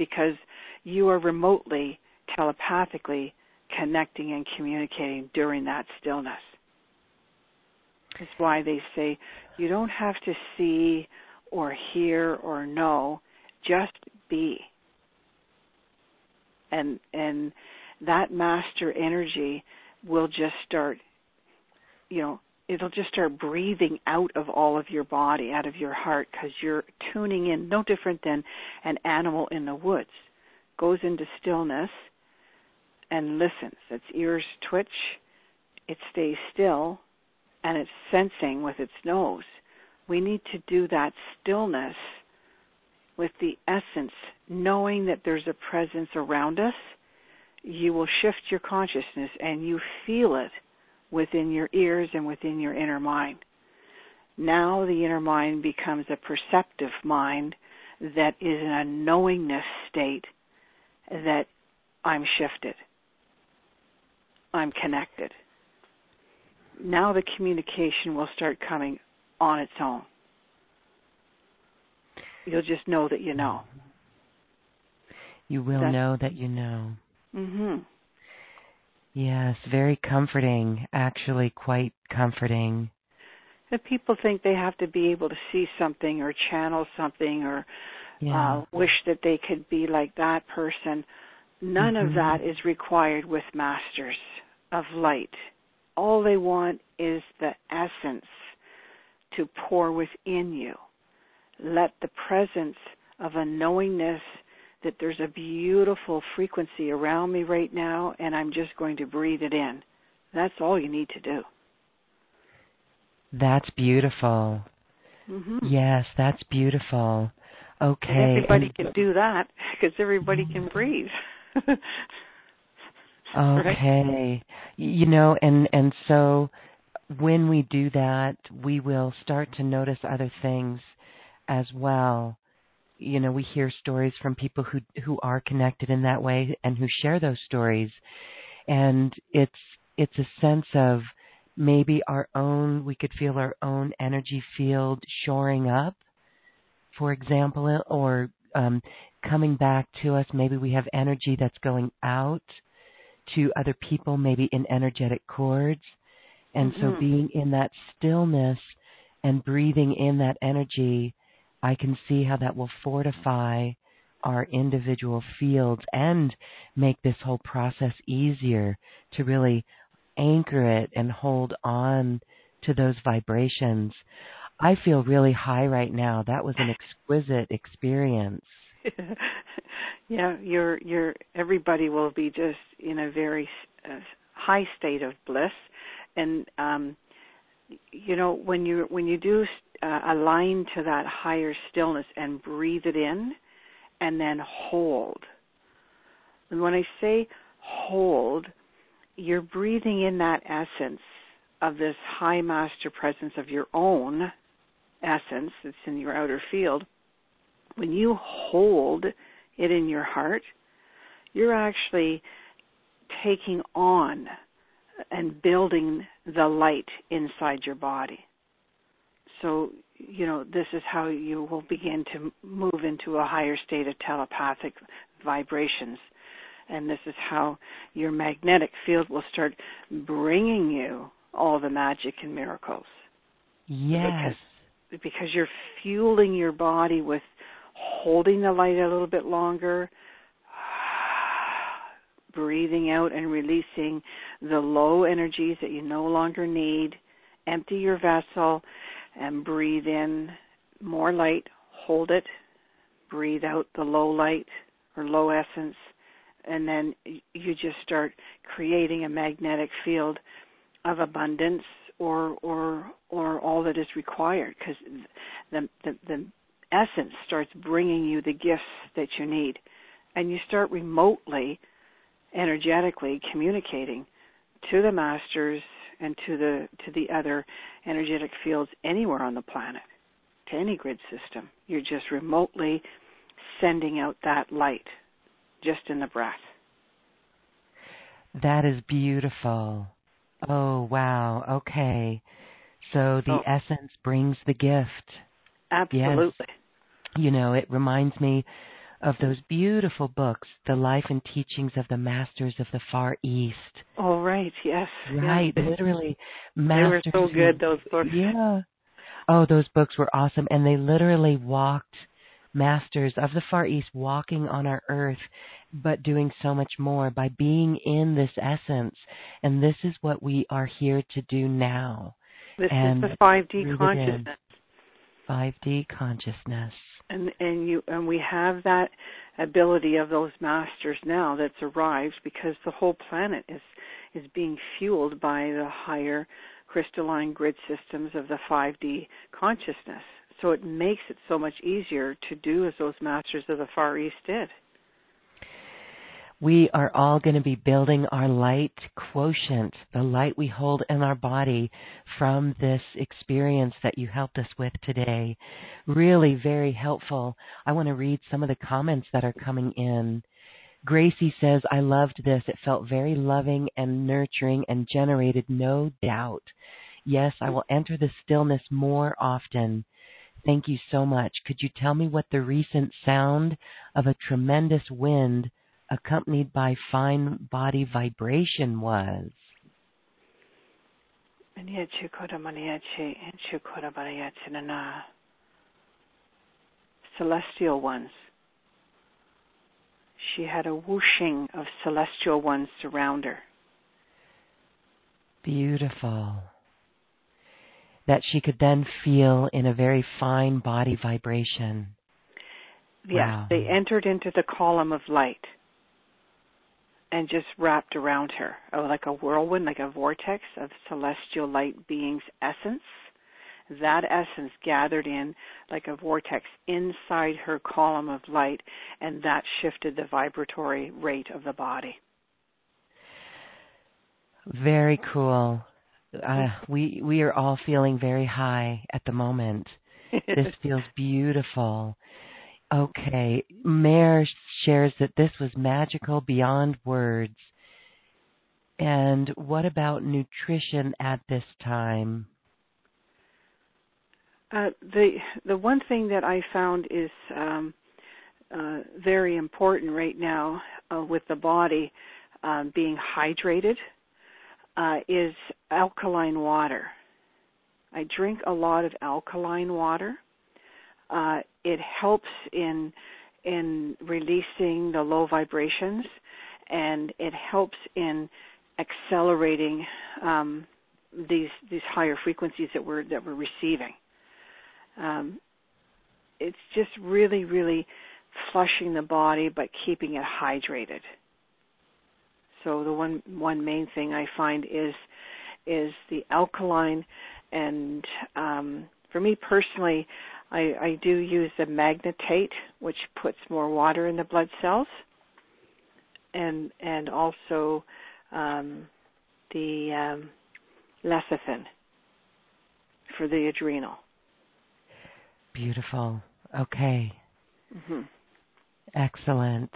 because you are remotely, telepathically connecting and communicating during that stillness. It's why they say you don't have to see or hear or know, just be. And and that master energy will just start, you know, it'll just start breathing out of all of your body, out of your heart, because you're tuning in, no different than an animal in the woods goes into stillness and listens. Its ears twitch, it stays still, and it's sensing with its nose. We need to do that stillness with the essence, knowing that there's a presence around us. You will shift your consciousness and you feel it within your ears and within your inner mind. Now the inner mind becomes a perceptive mind that is in a knowingness state that I'm shifted. I'm connected. Now the communication will start coming on its own. You'll just know that you know. You will That's, know that you know. Mhm. Yes, very comforting, actually quite comforting. If people think they have to be able to see something or channel something or yeah. uh, wish that they could be like that person, none mm-hmm. of that is required with masters of light. All they want is the essence to pour within you. Let the presence of a knowingness that there's a beautiful frequency around me right now, and I'm just going to breathe it in. That's all you need to do. That's beautiful. Mm-hmm. Yes, that's beautiful. Okay. And everybody and, can do that because everybody can breathe. okay. You know, and and so when we do that, we will start to notice other things as well you know we hear stories from people who who are connected in that way and who share those stories. And it's it's a sense of maybe our own we could feel our own energy field shoring up for example or um, coming back to us. Maybe we have energy that's going out to other people maybe in energetic cords and mm-hmm. so being in that stillness and breathing in that energy I can see how that will fortify our individual fields and make this whole process easier to really anchor it and hold on to those vibrations. I feel really high right now. That was an exquisite experience. yeah, you're you're everybody will be just in a very uh, high state of bliss and um you know when you when you do uh, align to that higher stillness and breathe it in and then hold. And when I say hold, you're breathing in that essence of this high master presence of your own essence that's in your outer field. When you hold it in your heart, you're actually taking on and building the light inside your body. So you know this is how you will begin to move into a higher state of telepathic vibrations. And this is how your magnetic field will start bringing you all the magic and miracles. Yes. Because, because you're fueling your body with holding the light a little bit longer breathing out and releasing the low energies that you no longer need. Empty your vessel and breathe in more light, hold it, breathe out the low light or low essence, and then you just start creating a magnetic field of abundance or or or all that is required because the, the the essence starts bringing you the gifts that you need. And you start remotely energetically communicating to the masters and to the to the other energetic fields anywhere on the planet, to any grid system. You're just remotely sending out that light just in the breath. That is beautiful. Oh, wow. Okay. So the oh. essence brings the gift. Absolutely. Yes. You know, it reminds me of those beautiful books, The Life and Teachings of the Masters of the Far East. Oh, right, yes. Right, yeah. literally. Masters they were so good, those books. Yeah. Oh, those books were awesome. And they literally walked, masters of the Far East, walking on our earth, but doing so much more by being in this essence. And this is what we are here to do now. This and is the 5D consciousness. 5D consciousness. And and you and we have that ability of those masters now that's arrived because the whole planet is is being fueled by the higher crystalline grid systems of the 5D consciousness. So it makes it so much easier to do as those masters of the Far East did. We are all going to be building our light quotient, the light we hold in our body from this experience that you helped us with today. Really very helpful. I want to read some of the comments that are coming in. Gracie says, I loved this. It felt very loving and nurturing and generated no doubt. Yes, I will enter the stillness more often. Thank you so much. Could you tell me what the recent sound of a tremendous wind accompanied by fine body vibration was? Celestial ones. She had a whooshing of celestial ones surround her. Beautiful that she could then feel in a very fine body vibration. Yeah, wow. they entered into the column of light and just wrapped around her, oh, like a whirlwind, like a vortex of celestial light beings' essence. That essence gathered in like a vortex inside her column of light, and that shifted the vibratory rate of the body. Very cool uh, we we are all feeling very high at the moment. this feels beautiful. Okay, Mare shares that this was magical beyond words. And what about nutrition at this time? Uh, the the one thing that I found is um, uh, very important right now uh, with the body um, being hydrated uh, is alkaline water. I drink a lot of alkaline water. Uh, it helps in in releasing the low vibrations, and it helps in accelerating um, these these higher frequencies that we're that we're receiving. Um, it's just really, really flushing the body, but keeping it hydrated. So the one one main thing I find is is the alkaline, and um, for me personally, I, I do use the magnetate, which puts more water in the blood cells, and and also um, the um, lecithin for the adrenal. Beautiful. Okay. Mm-hmm. Excellent.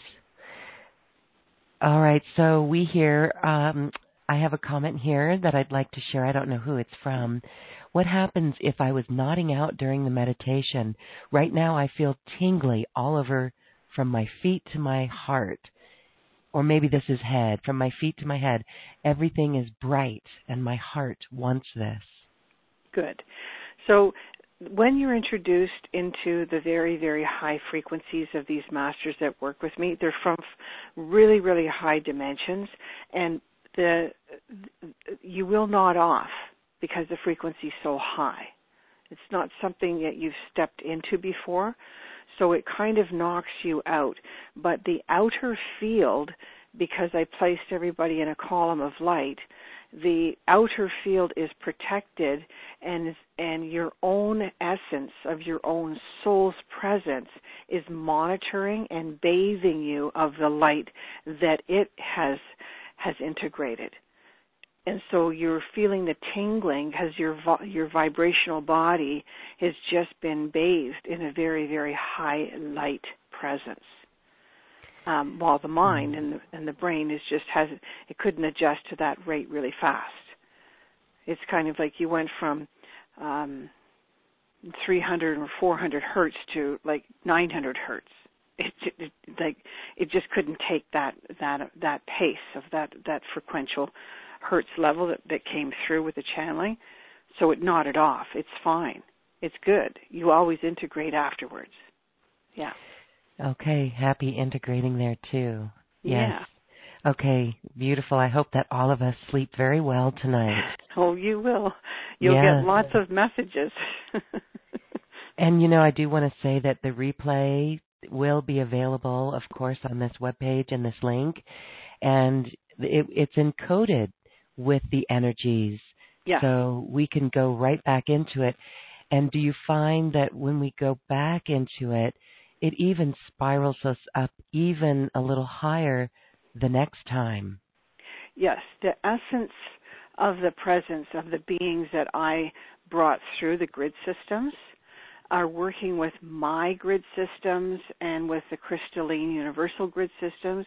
All right, so we hear, um, I have a comment here that I'd like to share. I don't know who it's from. What happens if I was nodding out during the meditation? Right now I feel tingly all over from my feet to my heart. Or maybe this is head, from my feet to my head. Everything is bright and my heart wants this. Good. So when you're introduced into the very, very high frequencies of these masters that work with me, they're from really, really high dimensions, and the you will nod off because the frequency is so high. It's not something that you've stepped into before, so it kind of knocks you out. But the outer field, because I placed everybody in a column of light, the outer field is protected and and your own essence of your own soul's presence is monitoring and bathing you of the light that it has has integrated and so you're feeling the tingling because your your vibrational body has just been bathed in a very very high light presence um, while the mind and the, and the brain is just has it couldn't adjust to that rate really fast. It's kind of like you went from um, 300 or 400 hertz to like 900 hertz. It, it, it like it just couldn't take that that that pace of that that frequential hertz level that that came through with the channeling. So it nodded off. It's fine. It's good. You always integrate afterwards. Yeah. Okay, happy integrating there too. Yes. Yeah. Okay, beautiful. I hope that all of us sleep very well tonight. Oh, you will. You'll yes. get lots of messages. and you know, I do want to say that the replay will be available, of course, on this webpage and this link, and it, it's encoded with the energies. So we can go right back into it. And do you find that when we go back into it, it even spirals us up even a little higher the next time? Yes, the essence of the presence of the beings that I brought through the grid systems are working with my grid systems and with the crystalline universal grid systems.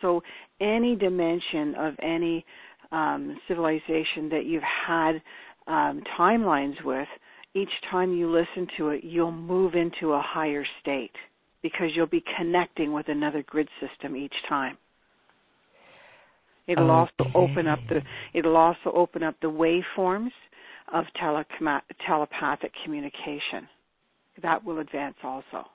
So any dimension of any um, civilization that you've had um, timelines with, each time you listen to it, you'll move into a higher state because you'll be connecting with another grid system each time. It'll okay. also open up the it'll also open up the waveforms of telepathic communication. That will advance also.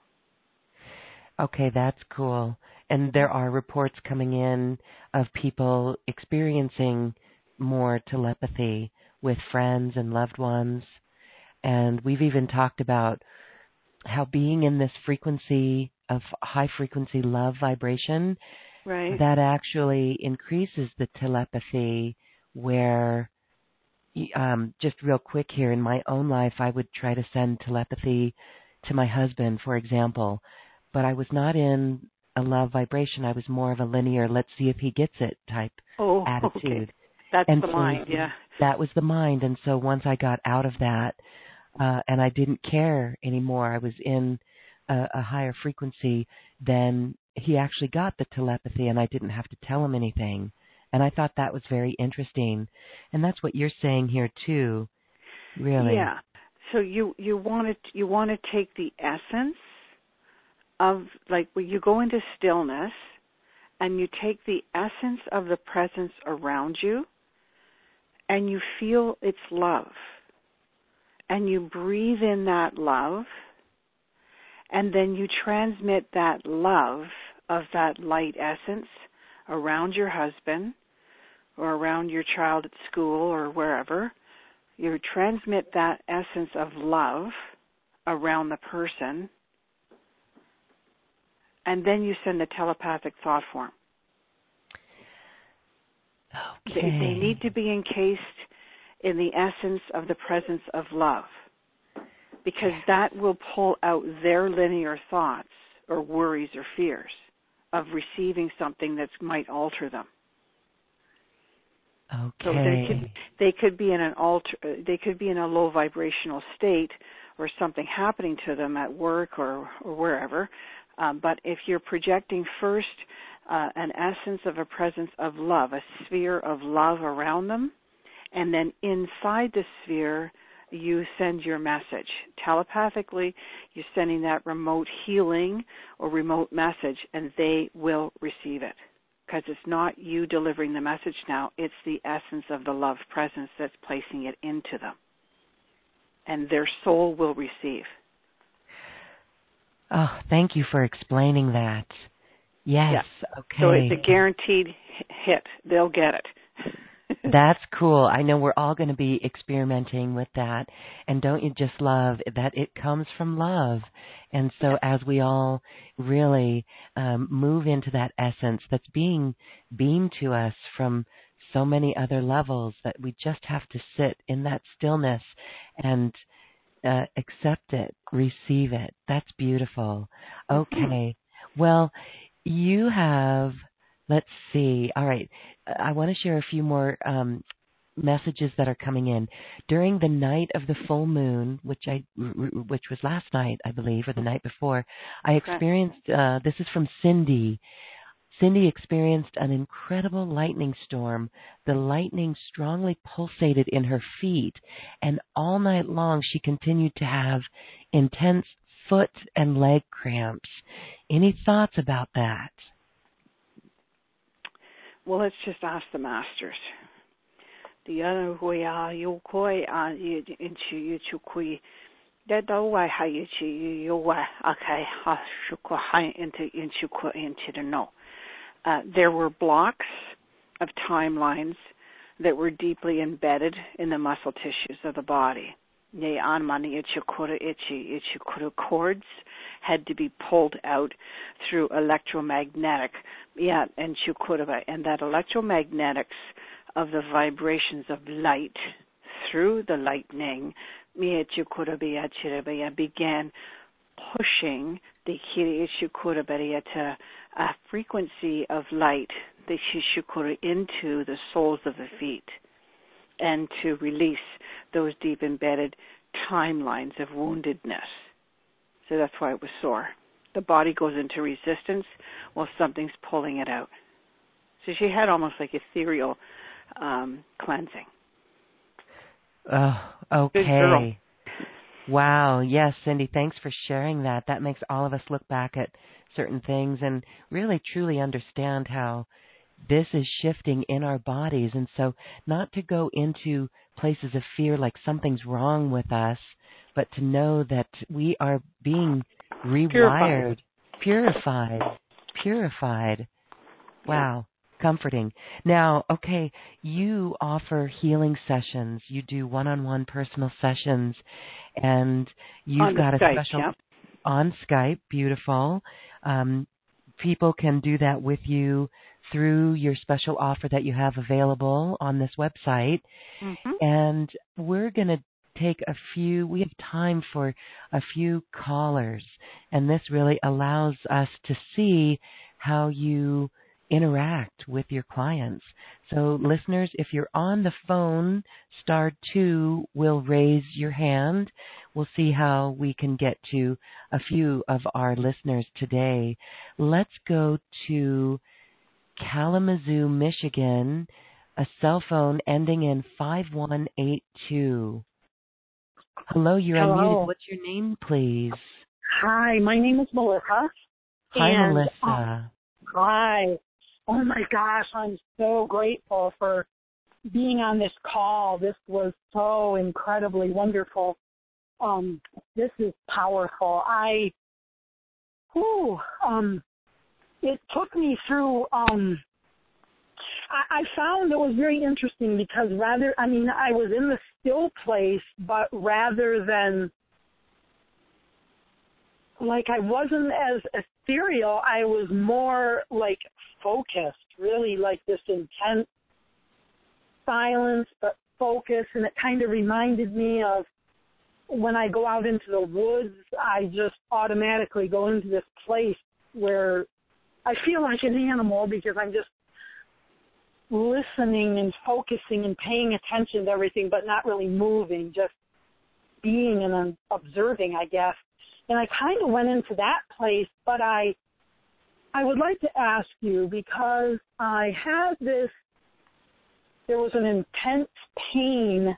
Okay, that's cool. And there are reports coming in of people experiencing more telepathy with friends and loved ones. And we've even talked about how being in this frequency of high frequency love vibration right. that actually increases the telepathy where um, just real quick here in my own life I would try to send telepathy to my husband for example but I was not in a love vibration I was more of a linear let's see if he gets it type oh, attitude okay. that's and the so mind yeah that was the mind and so once I got out of that uh, and I didn't care anymore I was in a, a higher frequency then he actually got the telepathy and I didn't have to tell him anything. And I thought that was very interesting. And that's what you're saying here too. Really. Yeah. So you you want to you want to take the essence of like when you go into stillness and you take the essence of the presence around you and you feel its love and you breathe in that love and then you transmit that love of that light essence around your husband or around your child at school or wherever. You transmit that essence of love around the person, and then you send the telepathic thought form. Okay. They, they need to be encased in the essence of the presence of love because that will pull out their linear thoughts or worries or fears of receiving something that might alter them. Okay. So they could they could be in an alter they could be in a low vibrational state or something happening to them at work or or wherever. Um, but if you're projecting first uh, an essence of a presence of love, a sphere of love around them, and then inside the sphere you send your message. Telepathically, you're sending that remote healing or remote message, and they will receive it. Because it's not you delivering the message now, it's the essence of the love presence that's placing it into them. And their soul will receive. Oh, thank you for explaining that. Yes. Okay. So it's a guaranteed hit. They'll get it. That's cool. I know we're all going to be experimenting with that. And don't you just love that it comes from love? And so as we all really um, move into that essence that's being beamed to us from so many other levels that we just have to sit in that stillness and uh, accept it, receive it. That's beautiful. Mm-hmm. Okay. Well, you have, let's see. All right. I want to share a few more um, messages that are coming in during the night of the full moon, which I which was last night, I believe, or the night before. I experienced. Uh, this is from Cindy. Cindy experienced an incredible lightning storm. The lightning strongly pulsated in her feet, and all night long she continued to have intense foot and leg cramps. Any thoughts about that? Well, let's just ask the masters. You you you. That the way how you you way okay ha shuko high into into into the no. Uh, there were blocks of timelines that were deeply embedded in the muscle tissues of the body. Nean mani ichi itchukura cords had to be pulled out through electromagnetic, yeah, and and that electromagnetics of the vibrations of light through the lightning, began pushing the Kirishikura to a frequency of light, the Shishikura, into the soles of the feet and to release those deep embedded timelines of woundedness. So that's why it was sore. The body goes into resistance while something's pulling it out. So she had almost like ethereal um, cleansing. Oh, okay. Wow. Yes, Cindy, thanks for sharing that. That makes all of us look back at certain things and really truly understand how this is shifting in our bodies. And so, not to go into places of fear like something's wrong with us, but to know that we are being rewired, purified, purified. purified. Wow comforting. Now, okay, you offer healing sessions. You do one-on-one personal sessions, and you've on got a special yeah. on Skype. Beautiful. Um, people can do that with you through your special offer that you have available on this website. Mm-hmm. And we're going to take a few, we have time for a few callers. And this really allows us to see how you interact with your clients. So, listeners, if you're on the phone, star two will raise your hand. We'll see how we can get to a few of our listeners today. Let's go to Kalamazoo, Michigan, a cell phone ending in 5182. Hello, you're Hello. unmuted. What's your name, please? Hi, my name is Melissa. Hi, and, Melissa. Uh, hi. Oh my gosh, I'm so grateful for being on this call. This was so incredibly wonderful. Um, this is powerful. I, whew, um, it took me through, um, I, I found it was very interesting because rather, I mean, I was in the still place, but rather than like I wasn't as ethereal, I was more like focused, really like this intense silence, but focus. And it kind of reminded me of when I go out into the woods, I just automatically go into this place where I feel like an animal because I'm just listening and focusing and paying attention to everything, but not really moving, just being and observing, I guess. And I kind of went into that place, but I I would like to ask you because I had this, there was an intense pain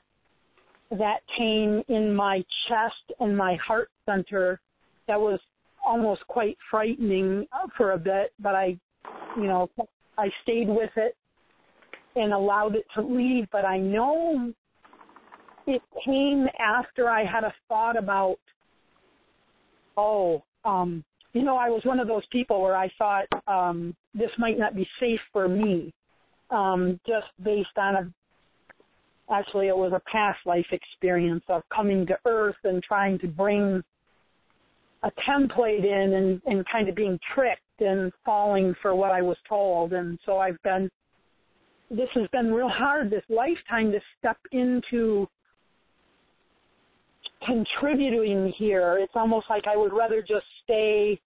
that came in my chest and my heart center that was almost quite frightening for a bit, but I, you know, I stayed with it and allowed it to leave. But I know it came after I had a thought about, oh, um, you know, I was one of those people where I thought um, this might not be safe for me, um, just based on a. Actually, it was a past life experience of coming to Earth and trying to bring a template in and, and kind of being tricked and falling for what I was told. And so I've been, this has been real hard this lifetime to step into contributing here. It's almost like I would rather just stay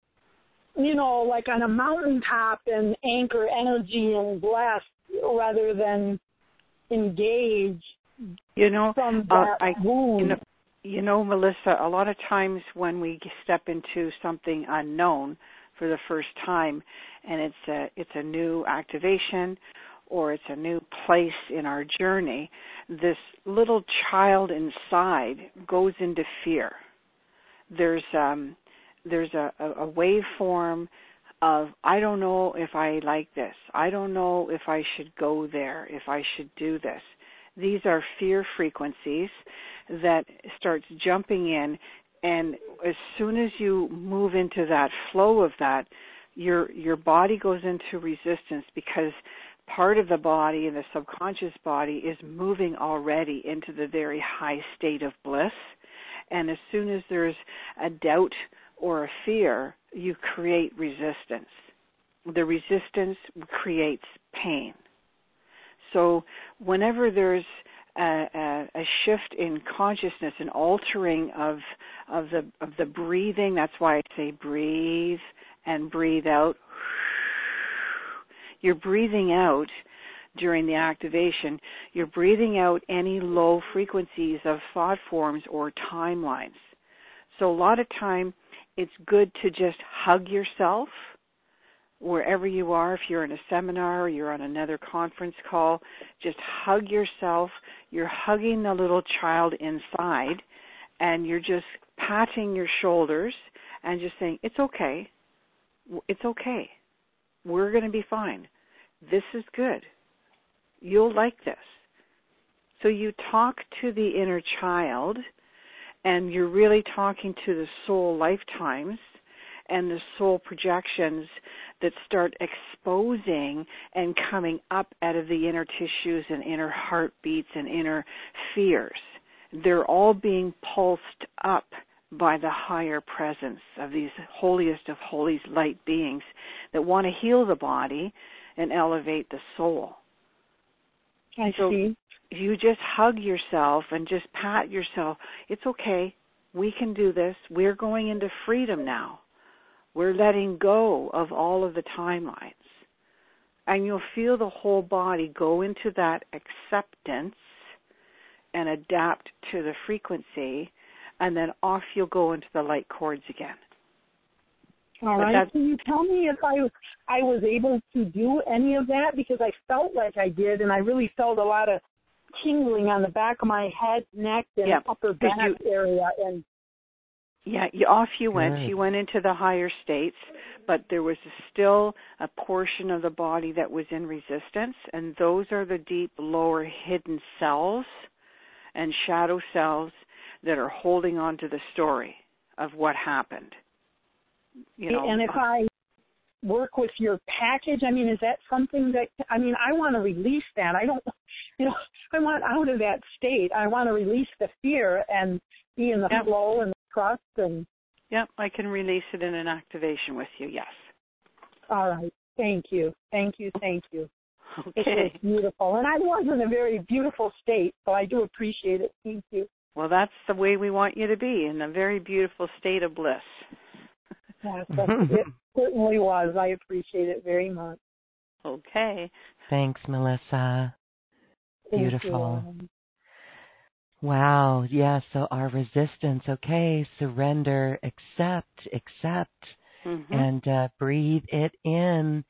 you know, like on a mountaintop and anchor energy and bless rather than engage. You know, from uh, that I, wound. You know, you know, Melissa, a lot of times when we step into something unknown for the first time, and it's a it's a new activation or it's a new place in our journey, this little child inside goes into fear. There's um there's a, a, a waveform of I don't know if I like this. I don't know if I should go there, if I should do this. These are fear frequencies that starts jumping in and as soon as you move into that flow of that, your your body goes into resistance because part of the body and the subconscious body is moving already into the very high state of bliss and as soon as there's a doubt or a fear you create resistance the resistance creates pain so whenever there's a, a, a, shift in consciousness, an altering of of the of the breathing. That's why I say breathe and breathe out. You're breathing out during the activation. You're breathing out any low frequencies of thought forms or timelines. So a lot of time, it's good to just hug yourself wherever you are, if you're in a seminar or you're on another conference call, just hug yourself. You're hugging the little child inside and you're just patting your shoulders and just saying, it's okay. It's okay. We're going to be fine. This is good. You'll like this. So you talk to the inner child and you're really talking to the soul lifetimes and the soul projections that start exposing and coming up out of the inner tissues and inner heartbeats and inner fears. They're all being pulsed up by the higher presence of these holiest of holies light beings that want to heal the body and elevate the soul. I so see. You just hug yourself and just pat yourself. It's okay. We can do this. We're going into freedom now. We're letting go of all of the timelines. And you'll feel the whole body go into that acceptance and adapt to the frequency, and then off you'll go into the light chords again. All right. Can you tell me if I I was able to do any of that because I felt like I did, and I really felt a lot of tingling on the back of my head, neck, and yep. upper back you, area, and yeah, you, off you went. You went into the higher states, but there was still a portion of the body that was in resistance, and those are the deep lower hidden cells and shadow cells that are holding on to the story of what happened. You know, and if uh, I work with your package, I mean, is that something that I mean, I want to release that. I don't, you know, I want out of that state. I want to release the fear and be in the yep. flow and trust and Yep, I can release it in an activation with you, yes. All right. Thank you. Thank you. Thank you. Okay. It was beautiful. And I was in a very beautiful state, so I do appreciate it. Thank you. Well, that's the way we want you to be, in a very beautiful state of bliss. Yes, it certainly was. I appreciate it very much. Okay. Thanks, Melissa. Thank Beautiful. You. Wow. Yeah. So our resistance. Okay. Surrender. Accept. Accept. Mm-hmm. And uh, breathe it in.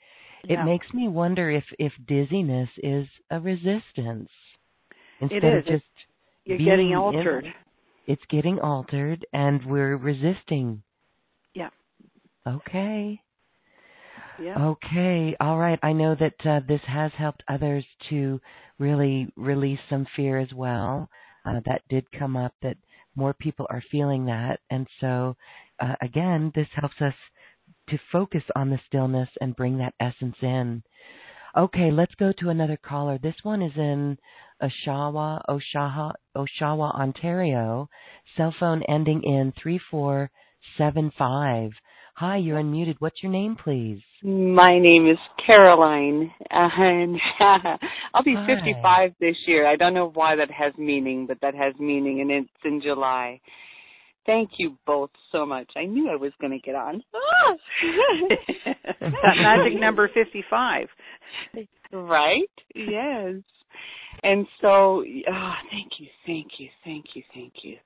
Yeah. It makes me wonder if if dizziness is a resistance instead it is. of just you're getting altered. It's getting altered, and we're resisting. Yeah. Okay. Yeah. Okay. All right. I know that uh, this has helped others to really release some fear as well uh, that did come up that more people are feeling that. And so, uh, again, this helps us to focus on the stillness and bring that essence in. Okay, let's go to another caller. This one is in Oshawa, Oshawa, Oshawa, Ontario. Cell phone ending in 3475. Hi, you're unmuted. What's your name, please? My name is Caroline, uh, and I'll be Hi. 55 this year. I don't know why that has meaning, but that has meaning, and it's in July. Thank you both so much. I knew I was going to get on. that magic number 55. Right? Yes. And so, oh, thank you, thank you, thank you, thank you.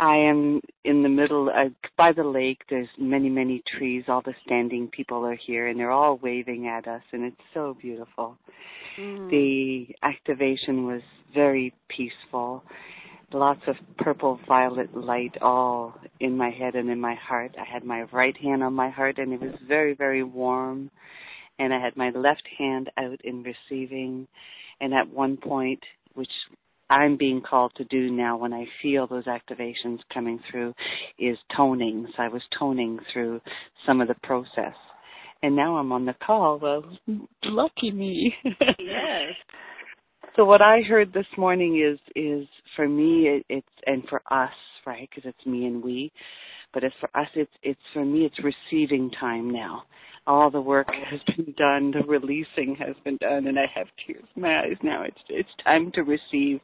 I am in the middle uh, by the lake. There's many, many trees. All the standing people are here, and they're all waving at us, and it's so beautiful. Mm. The activation was very peaceful. Lots of purple violet light all in my head and in my heart. I had my right hand on my heart, and it was very, very warm. And I had my left hand out in receiving. And at one point, which I'm being called to do now when I feel those activations coming through is toning. So I was toning through some of the process. and now I'm on the call. Well, lucky me. yes. So what I heard this morning is is for me it, it's and for us right because it's me and we, but it's for us it's it's for me it's receiving time now. All the work has been done, the releasing has been done, and I have tears in my eyes now. It's it's time to receive.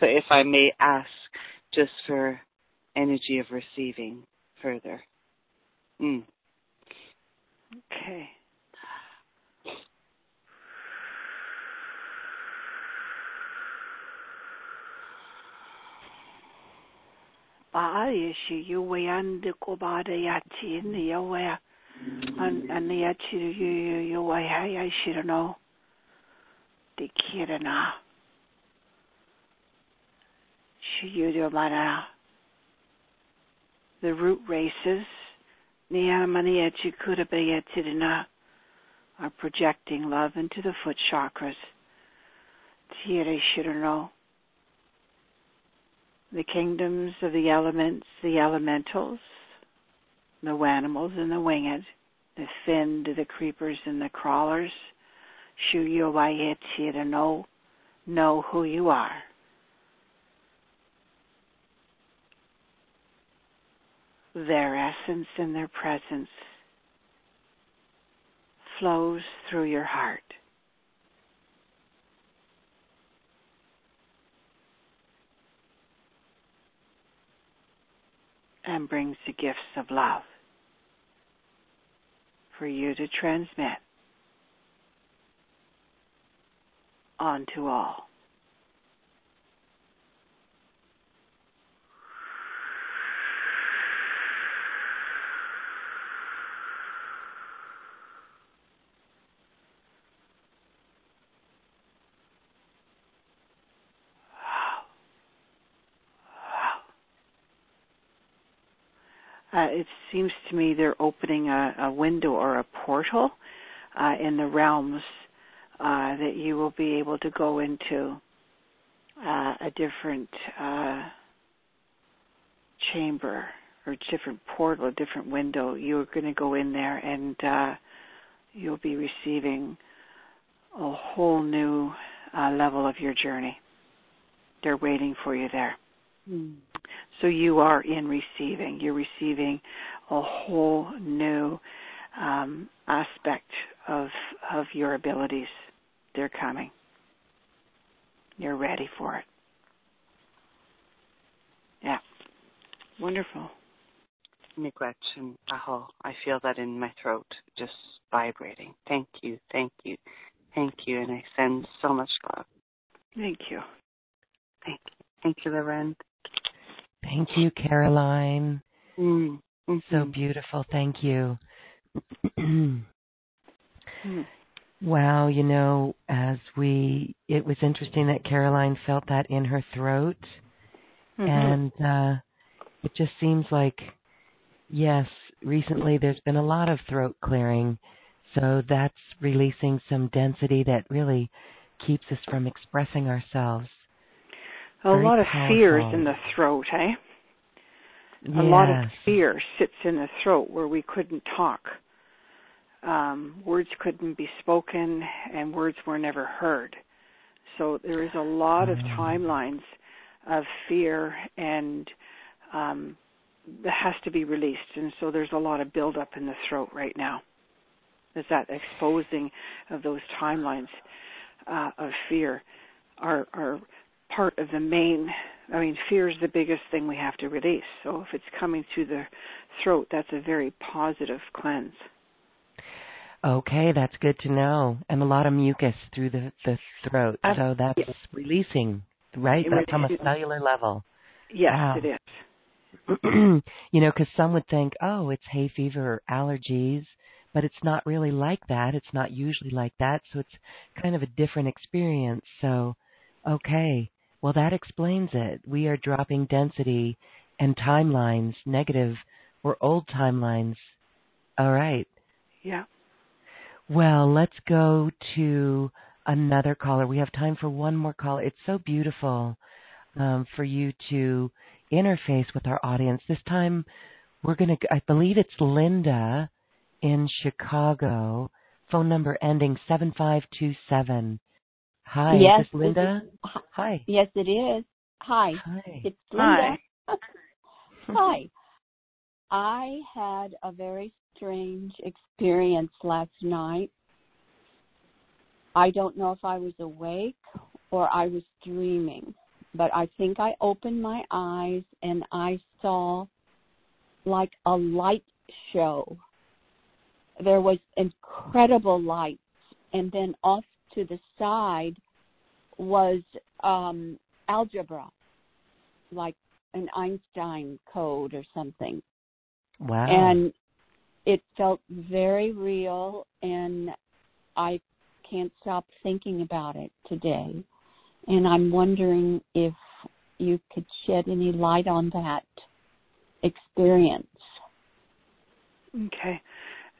So if I may ask, just for energy of receiving further. Mm. Okay. Baaya shi yuwa yanda ko ba da ya ci ni yawa ya an an ya ci yu yuwa ya ya shi no de kira na. Shi yu mana the root races ni mani ya ci kuda ba ya ci na are projecting love into the foot chakras. Tire shirano the kingdoms of the elements, the elementals, the animals and the winged, the finned, the creepers and the crawlers, shu Shuyo to know, know who you are. Their essence and their presence flows through your heart. And brings the gifts of love for you to transmit onto all. Uh, it seems to me they're opening a, a window or a portal uh, in the realms uh, that you will be able to go into uh, a different uh, chamber or different portal, a different window. You're going to go in there and uh, you'll be receiving a whole new level of your journey. They're waiting for you there. Mm. So you are in receiving. You're receiving a whole new um, aspect of of your abilities. They're coming. You're ready for it. Yeah. Wonderful. Miigwetch Aho. I feel that in my throat, just vibrating. Thank you, thank you, thank you, and I send so much love. Thank you. Thank you. Thank you, Lauren. Thank you, Caroline. Mm. hmm So beautiful. Thank you. mm. Wow, you know, as we, it was interesting that Caroline felt that in her throat. Mm-hmm. And uh, it just seems like, yes, recently there's been a lot of throat clearing. So that's releasing some density that really keeps us from expressing ourselves. A Very lot of powerful. fears in the throat, eh? Yes. A lot of fear sits in the throat where we couldn't talk. Um, words couldn't be spoken and words were never heard. So there is a lot of Mm. timelines of fear and um, that has to be released. And so there's a lot of buildup in the throat right now. There's that exposing of those timelines uh, of fear are, are part of the main I mean, fear is the biggest thing we have to release. So if it's coming through the throat, that's a very positive cleanse. Okay, that's good to know. And a lot of mucus through the the throat, Uh, so that's yes. releasing, right? It That's on a cellular level. Yes, Wow. it is. you know, because some would think, oh, it's hay fever or allergies, but it's not really like that. It's not usually like that, so it's kind of a different experience. So, okay, well, that explains it. We are dropping density and timelines, negative or old timelines. All right. Yeah. Well, let's go to another caller. We have time for one more call. It's so beautiful um, for you to interface with our audience. This time, we're going to, I believe it's Linda in Chicago, phone number ending 7527. Hi, yes, is this Linda? Is, Hi. Yes, it is. Hi. Hi. It's Linda. Hi. Hi. I had a very strange experience last night. I don't know if I was awake or I was dreaming, but I think I opened my eyes and I saw like a light show. There was incredible lights, and then off to the side was um, algebra, like an Einstein code or something. Wow. And it felt very real, and I can't stop thinking about it today. And I'm wondering if you could shed any light on that experience. Okay.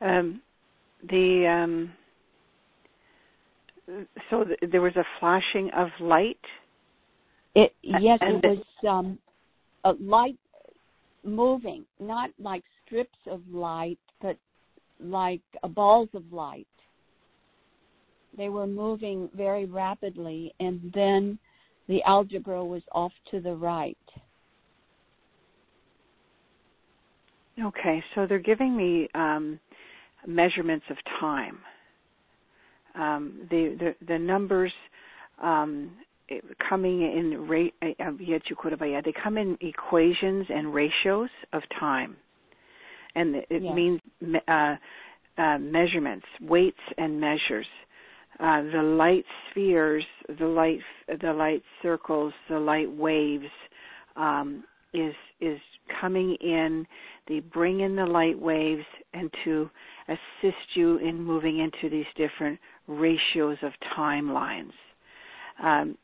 Um, the um, so th- there was a flashing of light. It yes, and it the- was um, a light moving, not like strips of light, but like uh, balls of light. They were moving very rapidly, and then the algebra was off to the right. Okay, so they're giving me um, measurements of time. Um, the, the the numbers um, coming in rate. They come in equations and ratios of time, and it Yes. means uh, uh, measurements, weights, and measures. Uh, the light spheres, the light the light circles, the light waves um, is is coming in. They bring in the light waves and to assist you in moving into these different ratios of timelines. Um,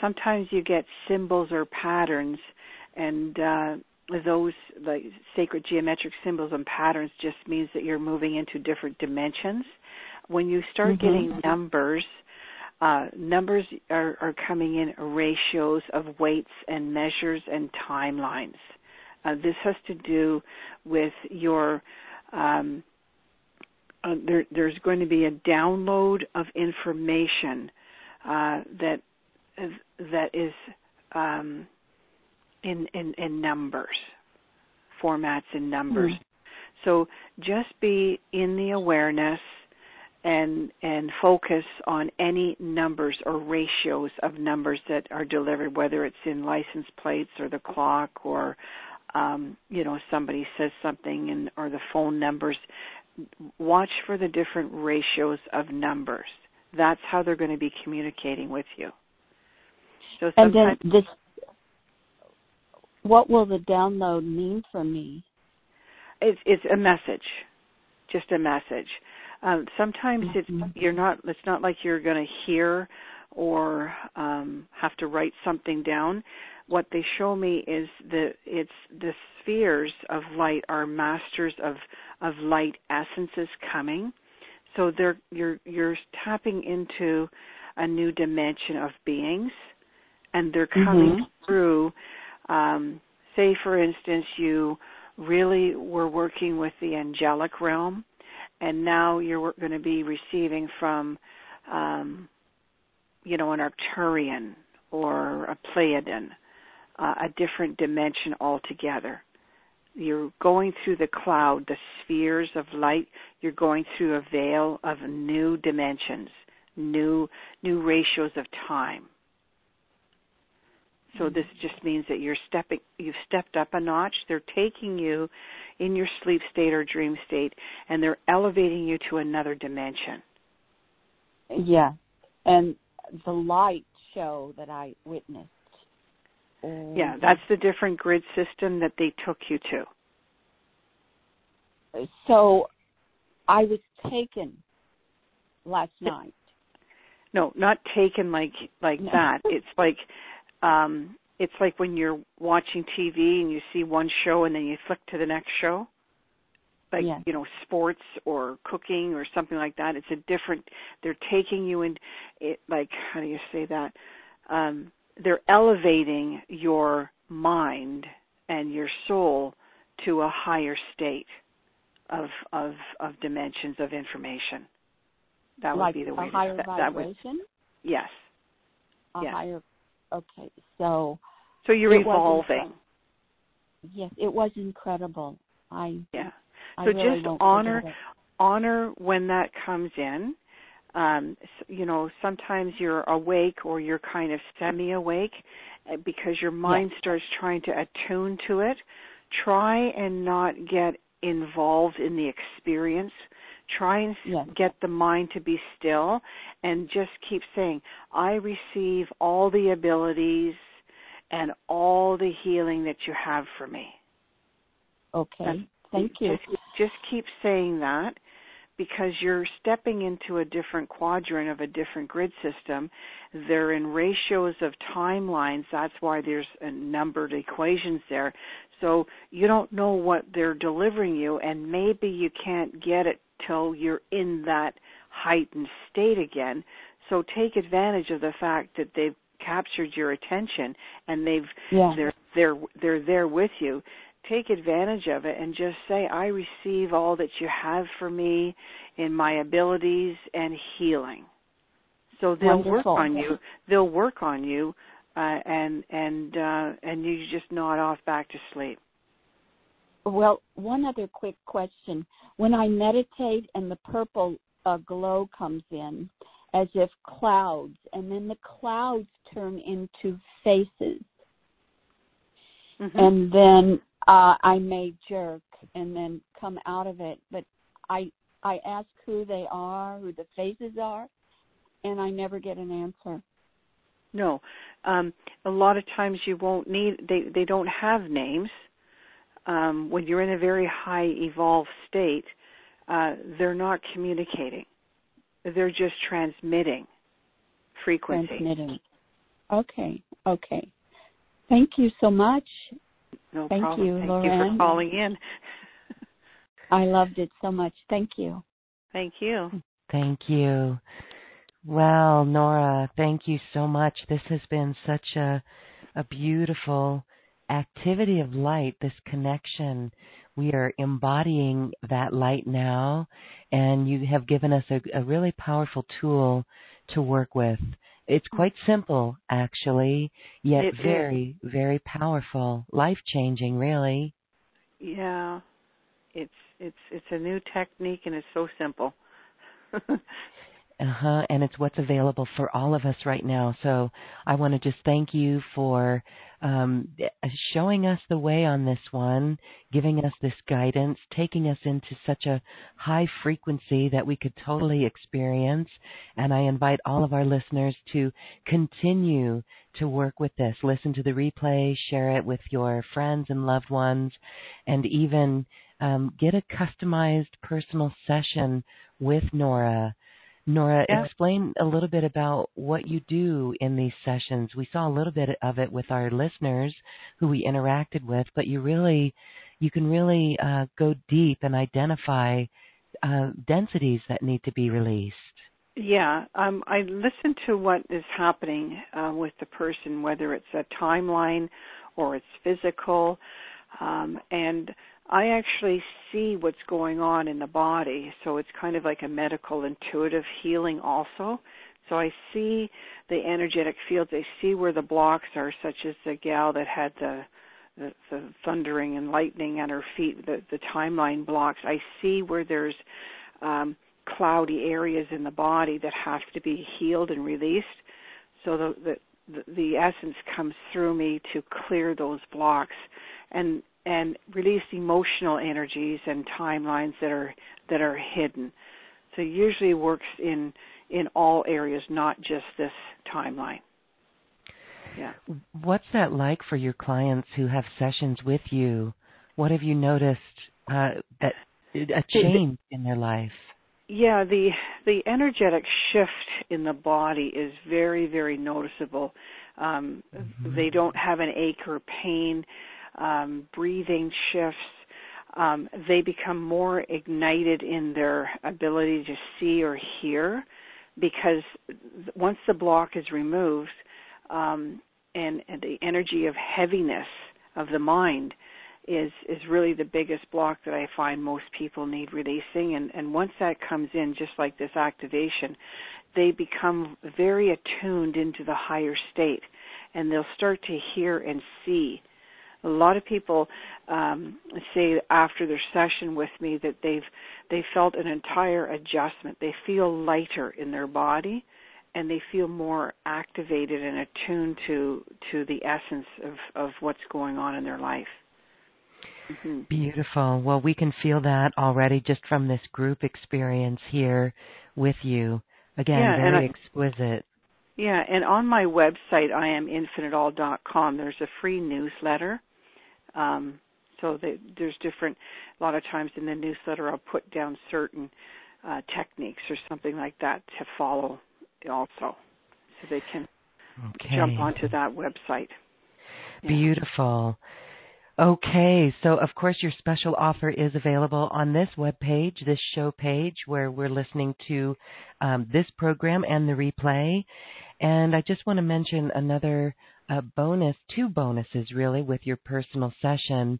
sometimes you get symbols or patterns, and uh, those like sacred geometric symbols and patterns just means that you're moving into different dimensions. When you start Mhm. getting numbers, uh, numbers are, are coming in ratios of weights and measures and timelines. Uh, this has to do with your um, uh, there, there's going to be a download of information uh, that that is um, in, in in numbers, formats in numbers. Hmm. So just be in the awareness and and focus on any numbers or ratios of numbers that are delivered, whether it's in license plates or the clock or um, you know somebody says something and or the phone numbers. Watch for the different ratios of numbers. That's how they're going to be communicating with you. So And then this, what will the download mean for me? it's it's a message, just a message. Um, sometimes Mhm. it's you're not. It's not like you're going to hear or um, have to write something down. What they show me is the it's the spheres of light are masters of of light essences coming. So they're you're you're tapping into a new dimension of beings, and they're coming Mhm. through. Um, say, for instance, you really were working with the angelic realm, and now you're going to be receiving from, um, you know, an Arcturian or a Pleiadian, uh, a different dimension altogether. You're going through the cloud, the spheres of light. You're going through a veil of new dimensions, new new ratios of time. So this just means that you're stepping you've stepped up a notch. They're taking you in your sleep state or dream state and they're elevating you to another dimension. Yeah, and the light show that I witnessed. Yeah, that's the different grid system that they took you to. so. I was taken last night. No, not taken like like No. that. It's like um it's like when you're watching TV and you see one show and then you flick to the next show. Like, Yeah. you know, sports or cooking or something like that. It's a different they're taking you in it like how do you say that? Um they're elevating your mind and your soul to a higher state of of of dimensions of information. That like would be the way a higher to, that, vibration. That would, yes. A yes. higher. Okay, so. So you're evolving. Yes, it was incredible. I yeah. I So really just honor honor when that comes in. Um, you know, sometimes you're awake or you're kind of semi-awake uh, because your mind starts trying to attune to it. Try and not get involved in the experience. Try and Yes. get the mind to be still and just keep saying, I receive all the abilities and all the healing that you have for me. Okay, That's- thank you. Just, just keep saying that because you're stepping into a different quadrant of a different grid system. They're in ratios of timelines. That's why there's a numbered equations there. So you don't know what they're delivering you, and maybe you can't get it till you're in that heightened state again. So take advantage of the fact that they've captured your attention and they've Yeah. they're they're they're there with you take advantage of it and just say i receive all that you have for me in my abilities and healing so they'll Wonderful. work on you they'll work on you uh, and and uh, and you just nod off back to sleep Well, one other quick question. When I meditate and the purple uh, glow comes in, as if clouds, and then the clouds turn into faces, Mhm. and then uh, I may jerk and then come out of it. But I I ask who they are, who the faces are, and I never get an answer. No, um, a lot of times you won't need. They they don't have names. Um, when you're in a very high evolved state, uh, they're not communicating. They're just transmitting frequency. Transmitting. Okay, okay. Thank you so much. No Thank problem. you, Thank you for calling in. I loved it so much. Thank you. Thank you. Thank you. Well, Nora, thank you so much. This has been such a a beautiful activity of light, this connection. We are embodying that light now, and you have given us a, a really powerful tool to work with. It's quite simple, actually, yet It is. very, very powerful, life changing, really. Yeah, it's it's it's a new technique and it's so simple. Uh huh. And it's what's available for all of us right now. So I want to just thank you for um, showing us the way on this one, giving us this guidance, taking us into such a high frequency that we could totally experience. And I invite all of our listeners to continue to work with this. Listen to the replay, share it with your friends and loved ones, and even um, get a customized personal session with Nora. Nora, Yeah. explain a little bit about what you do in these sessions. We saw a little bit of it with our listeners who we interacted with, but you really, you can really uh, go deep and identify uh, densities that need to be released. Yeah, um, I listen to what is happening uh, with the person, whether it's a timeline or it's physical, um, and I actually see what's going on in the body. So it's kind of like a medical intuitive healing, also. So I see the energetic fields. I see where the blocks are, such as the gal that had the the, the thundering and lightning at her feet, the, the timeline blocks. I see where there's um, cloudy areas in the body that have to be healed and released. So the, the the essence comes through me to clear those blocks and and release emotional energies and timelines that are that are hidden. So it usually works in in all areas, not just this timeline. Yeah. What's that like for your clients who have sessions with you? What have you noticed uh, that a change in their life? Yeah, the the energetic shift in the body is very very noticeable. Um, Mhm. They don't have an ache or pain. Um, breathing shifts. Um, they become more ignited in their ability to see or hear because once the block is removed um, and, and the energy of heaviness of the mind is is really the biggest block that I find most people need releasing and and once that comes in just like this activation they become very attuned into the higher state and they'll start to hear and see a lot of people um, say after their session with me that they've they felt an entire adjustment. They feel lighter in their body, and they feel more activated and attuned to to the essence of of what's going on in their life. Mm-hmm. Beautiful. Well, we can feel that already just from this group experience here with you. Again, yeah, very I, exquisite. Yeah, and on my website, iaminfiniteall.com, there's a free newsletter. Um, so they, there's different. A lot of times in the newsletter, I'll put down certain uh, techniques or something like that to follow, also, so they can okay. jump onto that website. Yeah. Beautiful. Okay, so of course your special offer is available on this web page, this show page, where we're listening to um, this program and the replay. And I just want to mention another uh, bonus, two bonuses really, with your personal session.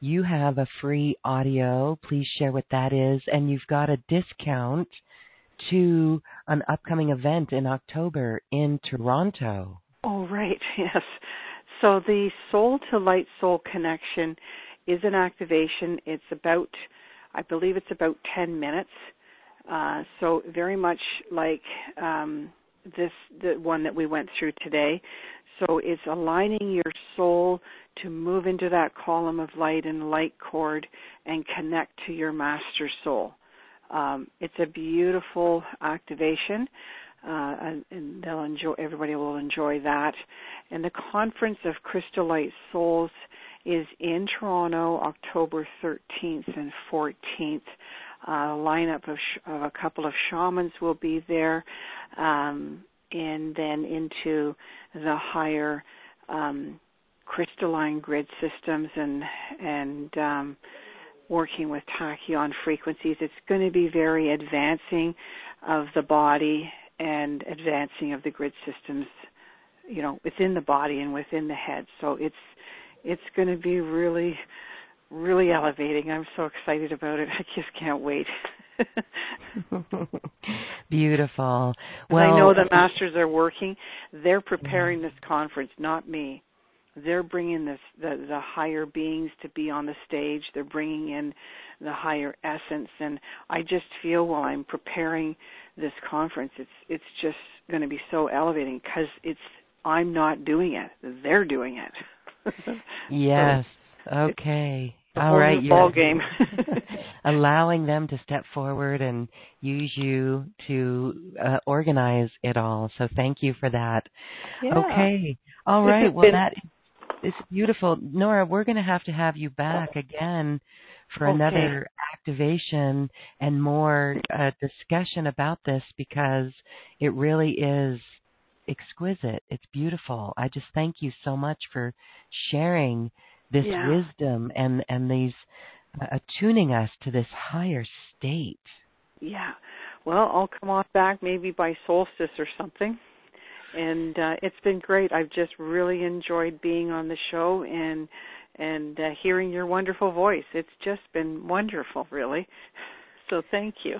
You have a free audio. Please share what that is, and you've got a discount to an upcoming event in October in Toronto. Oh, right, yes. So the Soul to Light Soul Connection is an activation. It's about, I believe it's about 10 minutes. Uh, so very much like um, this, the one that we went through today. So it's aligning your soul to move into that column of light and light cord and connect to your master soul. Um, it's a beautiful activation uh, and, and, they'll enjoy. Everybody will enjoy that. And the conference of Crystal Light Souls is in Toronto, October 13th and 14th. Uh, a lineup of, sh- of, a couple of shamans will be there, um, and then into the higher um, crystalline grid systems and and um, working with tachyon frequencies. It's going to be very advancing of the body and advancing of the grid systems, you know, within the body and within the head. So it's it's going to be really really elevating. I'm so excited about it. I just can't wait. Beautiful. Well, I know the masters are working. They're preparing this conference, not me. They're bringing this the the higher beings to be on the stage. They're bringing in the higher essence, and I just feel while I'm preparing this conference, it's it's just going to be so elevating because it's I'm not doing it; they're doing it. yes. So okay. All right. Ball game. allowing them to step forward and use you to uh, organize it all. So thank you for that. Yeah. Okay. All right. Well, that is beautiful. Nora, we're going to have to have you back again for okay. another activation and more uh, discussion about this because it really is exquisite. It's beautiful. I just thank you so much for sharing this yeah. wisdom and and these attuning us to this higher state. Yeah. Well, I'll come off back maybe by solstice or something. And uh, it's been great. I've just really enjoyed being on the show and and uh, hearing your wonderful voice. It's just been wonderful, really. So thank you.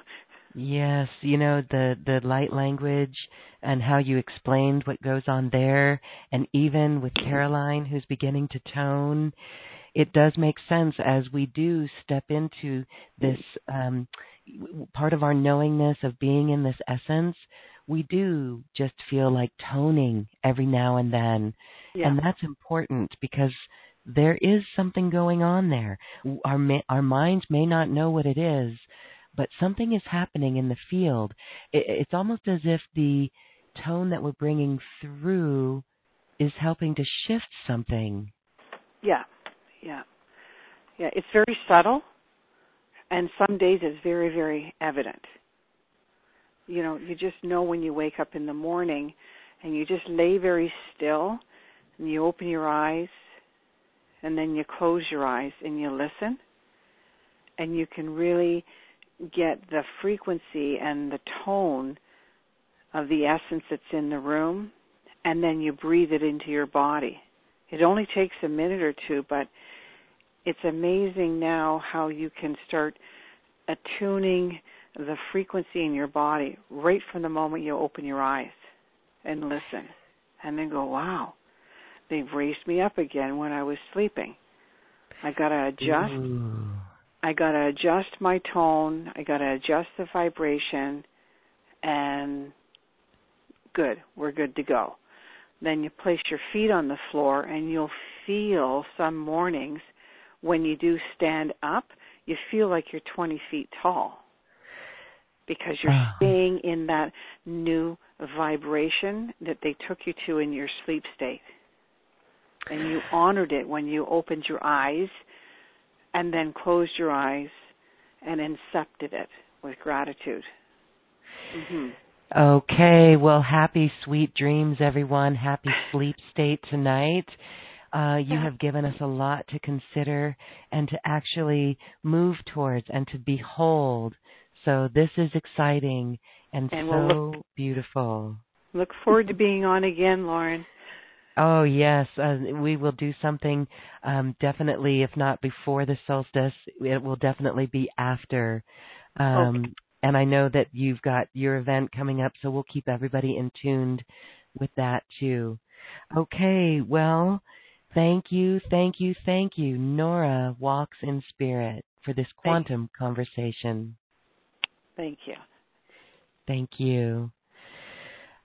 Yes, you know the the light language and how you explained what goes on there, and even with Caroline, who's beginning to tone, it does make sense as we do step into this um, part of our knowingness of being in this essence. We do just feel like toning every now and then, yeah. and that's important because there is something going on there. Our our minds may not know what it is, but something is happening in the field. It's almost as if the tone that we're bringing through is helping to shift something. Yeah, yeah, yeah. It's very subtle, and some days it's very, very evident. You know, you just know when you wake up in the morning, and you just lay very still, and you open your eyes, and then you close your eyes and you listen, and you can really get the frequency and the tone of the essence that's in the room, and then you breathe it into your body. It only takes a minute or two, but it's amazing now how you can start attuning the frequency in your body right from the moment you open your eyes and listen and then go wow they've raised me up again when i was sleeping. I got to adjust. Ooh. i got to adjust my tone. I got to adjust the vibration and good. We're good to go. Then you place your feet on the floor and you'll feel some mornings when you do stand up you feel like you're 20 feet tall because you're Ah. staying in that new vibration that they took you to in your sleep state. And you honored it when you opened your eyes and then closed your eyes and accepted it with gratitude. hmm Okay, well, happy sweet dreams, everyone. Happy sleep state tonight. Uh, you Yeah. have given us a lot to consider and to actually move towards and to behold. So this is exciting and, And so we'll beautiful. Look forward to being on again, Lauren. Oh yes, uh, we will do something. Um, definitely, if not before the solstice, it will definitely be after. Um, And I know that you've got your event coming up, so we'll keep everybody in tuned with that too. Okay, well, thank you, thank you, thank you, Nora Walks in Spirit, for this quantum conversation. Thank you. Thank you.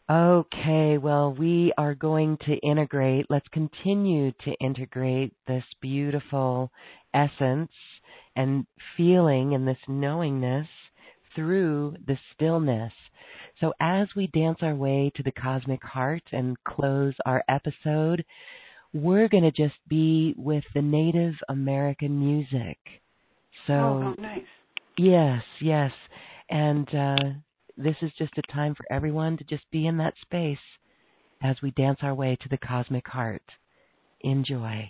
Okay, well, we are going to integrate, let's continue to integrate this beautiful essence and feeling and this knowingness through the stillness. So, as we dance our way to the cosmic heart and close our episode, we're going to just be with the Native American music. So, oh, how nice. Yes, yes. And uh, this is just a time for everyone to just be in that space as we dance our way to the cosmic heart. Enjoy.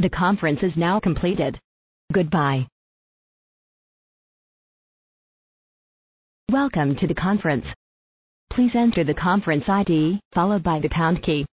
The conference is now completed. Goodbye. Welcome to the conference. Please enter the conference ID followed by the pound key.